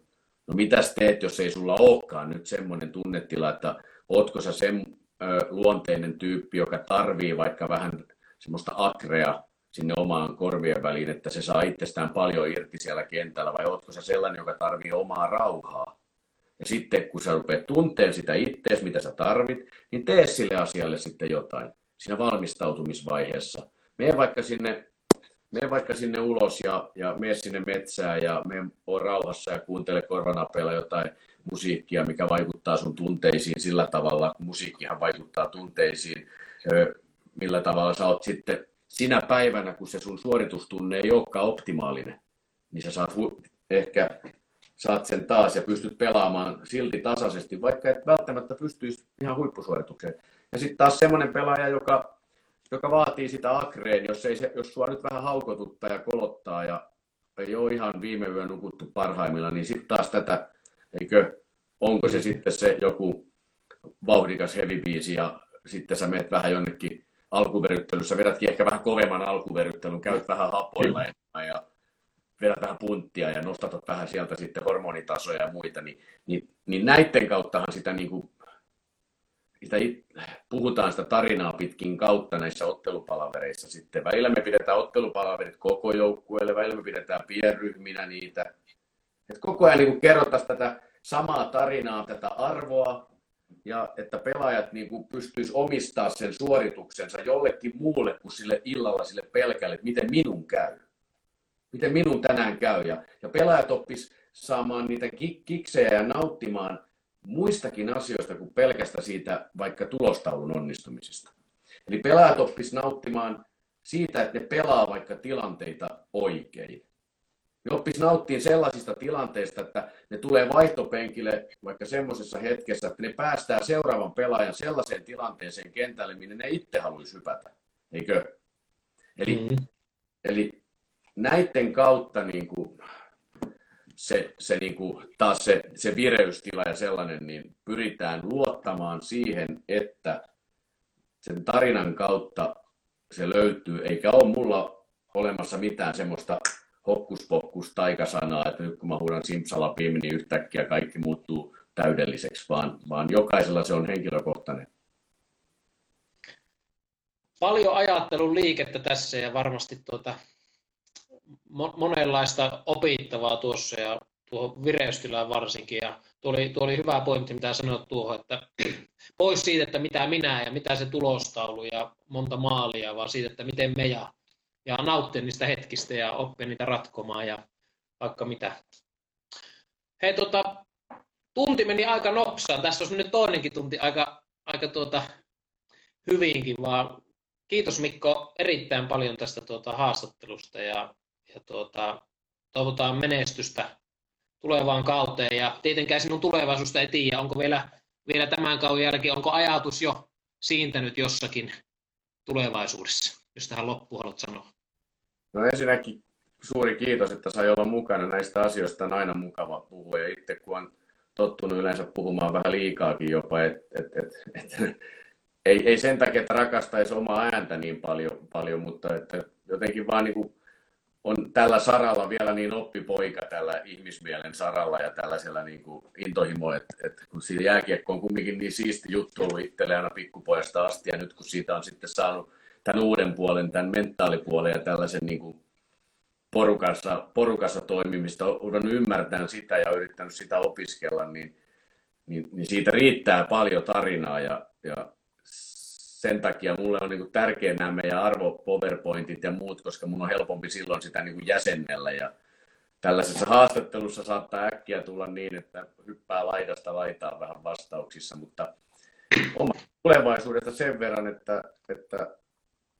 no mitäs teet, jos ei sulla olekaan nyt semmoinen tunnetila, että ootko sä sen luonteinen tyyppi, joka tarvii vaikka vähän semmoista akrea sinne omaan korvien väliin, että se saa itsestään paljon irti siellä kentällä, vai ootko sä sellainen, joka tarvii omaa rauhaa? Ja sitten kun sä rupeat tunteen sitä ittees, mitä sä tarvit, niin tee sille asialle sitten jotain siinä valmistautumisvaiheessa. Mene vaikka sinne, mene vaikka sinne ulos ja, ja mene sinne metsään ja mene on rauhassa ja kuuntele korvanapeilla jotain musiikkia, mikä vaikuttaa sun tunteisiin sillä tavalla, kun musiikkihan vaikuttaa tunteisiin, millä tavalla sä oot sitten sinä päivänä, kun se sun suoritustunne ei olekaan optimaalinen, niin sä saat ehkä saat sen taas ja pystyt pelaamaan silti tasaisesti, vaikka et välttämättä pystyisi ihan huippusuoritukseen. Ja sitten taas semmoinen pelaaja, joka, joka vaatii sitä akreen, jos, ei se, jos sua nyt vähän haukotuttaa ja kolottaa ja ei ole ihan viime yön nukuttu parhaimmilla, niin sitten taas tätä, eikö, onko se sitten se joku vauhdikas heavy ja sitten sä menet vähän jonnekin alkuveryttelyssä, vedätkin ehkä vähän kovemman alkuveryttelyn, käyt vähän hapoilla ja vedät vähän punttia ja nostatat vähän sieltä sitten hormonitasoja ja muita, niin, niin, niin näiden kauttahan sitä, niin kuin, sitä puhutaan sitä tarinaa pitkin kautta näissä ottelupalavereissa sitten. Välillä me pidetään ottelupalaverit koko joukkueelle, välillä me pidetään pienryhminä niitä. Et koko ajan niin kerrotaan tätä samaa tarinaa, tätä arvoa, ja että pelaajat niin kuin pystyis omistaa sen suorituksensa jollekin muulle kuin sille illalla sille pelkälle, että miten minun käy miten minun tänään käy. Ja, ja pelaajat oppis saamaan niitä kiksejä ja nauttimaan muistakin asioista kuin pelkästä siitä vaikka tulostaulun onnistumisesta. Eli pelaajat oppis nauttimaan siitä, että ne pelaa vaikka tilanteita oikein. Ne oppis nauttiin sellaisista tilanteista, että ne tulee vaihtopenkille vaikka semmoisessa hetkessä, että ne päästää seuraavan pelaajan sellaiseen tilanteeseen kentälle, minne ne itse haluaisi hypätä. Eikö? Eli, mm. eli näiden kautta niin kuin se, se niin kuin, taas se, se vireystila ja sellainen, niin pyritään luottamaan siihen, että sen tarinan kautta se löytyy, eikä ole mulla olemassa mitään semmoista hokkuspokkus taikasanaa, että nyt kun mä huudan simsalapim, niin yhtäkkiä kaikki muuttuu täydelliseksi, vaan, vaan jokaisella se on henkilökohtainen. Paljon ajattelun liikettä tässä ja varmasti tuota, monenlaista opittavaa tuossa ja tuohon vireystilään varsinkin. Ja tuo oli, tuo oli hyvä pointti, mitä sanoit tuohon, että pois siitä, että mitä minä ja mitä se tulostaulu ja monta maalia, vaan siitä, että miten me ja, ja nauttia niistä hetkistä ja oppia niitä ratkomaan ja vaikka mitä. Hei, tota, tunti meni aika nopsaan. Tässä olisi nyt toinenkin tunti aika, aika tuota, hyvinkin, vaan kiitos Mikko erittäin paljon tästä tuota, haastattelusta ja ja tuota, toivotaan menestystä tulevaan kauteen. Ja tietenkään sinun tulevaisuudesta ei tiedä, onko vielä, vielä tämän kauden jälkeen, onko ajatus jo siintänyt jossakin tulevaisuudessa, jos tähän loppuun haluat sanoa. No ensinnäkin suuri kiitos, että sai olla mukana. Näistä asioista on aina mukava puhua ja itse kun on tottunut yleensä puhumaan vähän liikaakin jopa, että et, et, et, ei, ei sen takia, että rakastaisi omaa ääntä niin paljon, paljon mutta että jotenkin vaan niin kuin on tällä saralla vielä niin oppipoika tällä ihmismielen saralla ja tällaisella niin kuin intohimo, että, että kun siinä jääkiekko on kumminkin niin siisti juttu ollut itselle aina pikkupojasta asti ja nyt kun siitä on sitten saanut tämän uuden puolen, tämän mentaalipuolen ja tällaisen niin kuin porukassa, porukassa toimimista, olen ymmärtänyt sitä ja yrittänyt sitä opiskella, niin, niin, niin siitä riittää paljon tarinaa ja, ja sen takia mulle on niin tärkeä nämä meidän arvo PowerPointit ja muut, koska mun on helpompi silloin sitä niin jäsennellä. Ja tällaisessa haastattelussa saattaa äkkiä tulla niin, että hyppää laidasta laitaan vähän vastauksissa, mutta oma tulevaisuudesta sen verran, että, että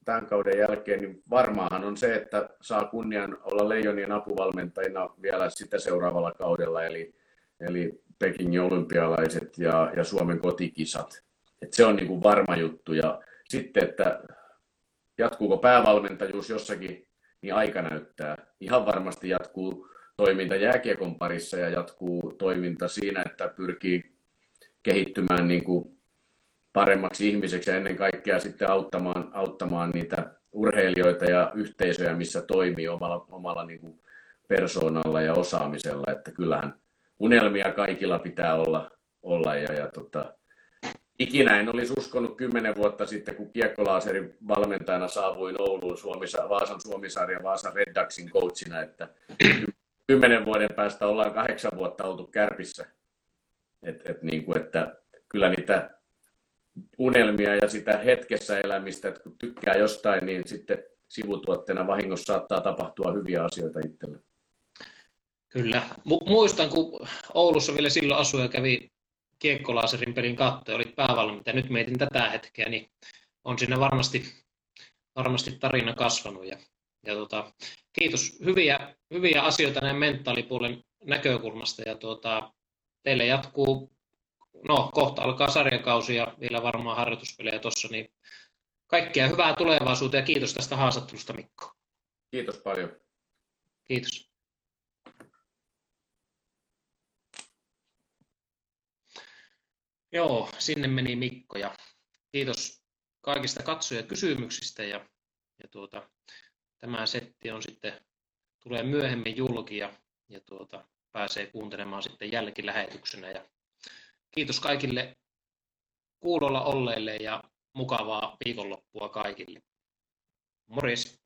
tämän kauden jälkeen niin varmaan on se, että saa kunnian olla Leijonien apuvalmentajina vielä sitä seuraavalla kaudella, eli, eli Pekingin olympialaiset ja, ja Suomen kotikisat. Et se on niin kuin varma juttu. Ja sitten, että jatkuuko päävalmentajuus jossakin, niin aika näyttää. Ihan varmasti jatkuu toiminta jääkiekon parissa ja jatkuu toiminta siinä, että pyrkii kehittymään niin kuin paremmaksi ihmiseksi ja ennen kaikkea sitten auttamaan, auttamaan niitä urheilijoita ja yhteisöjä, missä toimii omalla, omalla niin kuin persoonalla ja osaamisella. Että kyllähän unelmia kaikilla pitää olla, olla ja, ja tota, ikinä en olisi uskonut kymmenen vuotta sitten, kun kiekkolaaserin valmentajana saavuin Ouluun Suomisa, Vaasan Suomisarja Vaasan Reddaxin coachina, että kymmenen vuoden päästä ollaan kahdeksan vuotta oltu kärpissä. Et, et niin kuin, että kyllä niitä unelmia ja sitä hetkessä elämistä, että kun tykkää jostain, niin sitten sivutuotteena vahingossa saattaa tapahtua hyviä asioita itselle. Kyllä. Muistan, kun Oulussa vielä silloin asuja kävi kiekkolaaserin pelin katto oli päävalmentaja. Nyt mietin tätä hetkeä, niin on siinä varmasti, varmasti tarina kasvanut. Ja, ja tota, kiitos. Hyviä, hyviä asioita näin mentaalipuolen näkökulmasta. Ja tuota, teille jatkuu, no kohta alkaa sarjakausi ja vielä varmaan harjoituspelejä tuossa, niin kaikkea hyvää tulevaisuutta ja kiitos tästä haastattelusta Mikko. Kiitos paljon. Kiitos. Joo, sinne meni Mikko ja kiitos kaikista katsojakysymyksistä ja, ja tuota, tämä setti on sitten, tulee myöhemmin julki ja, ja tuota, pääsee kuuntelemaan sitten jälkilähetyksenä ja kiitos kaikille kuulolla olleille ja mukavaa viikonloppua kaikille. Morjes!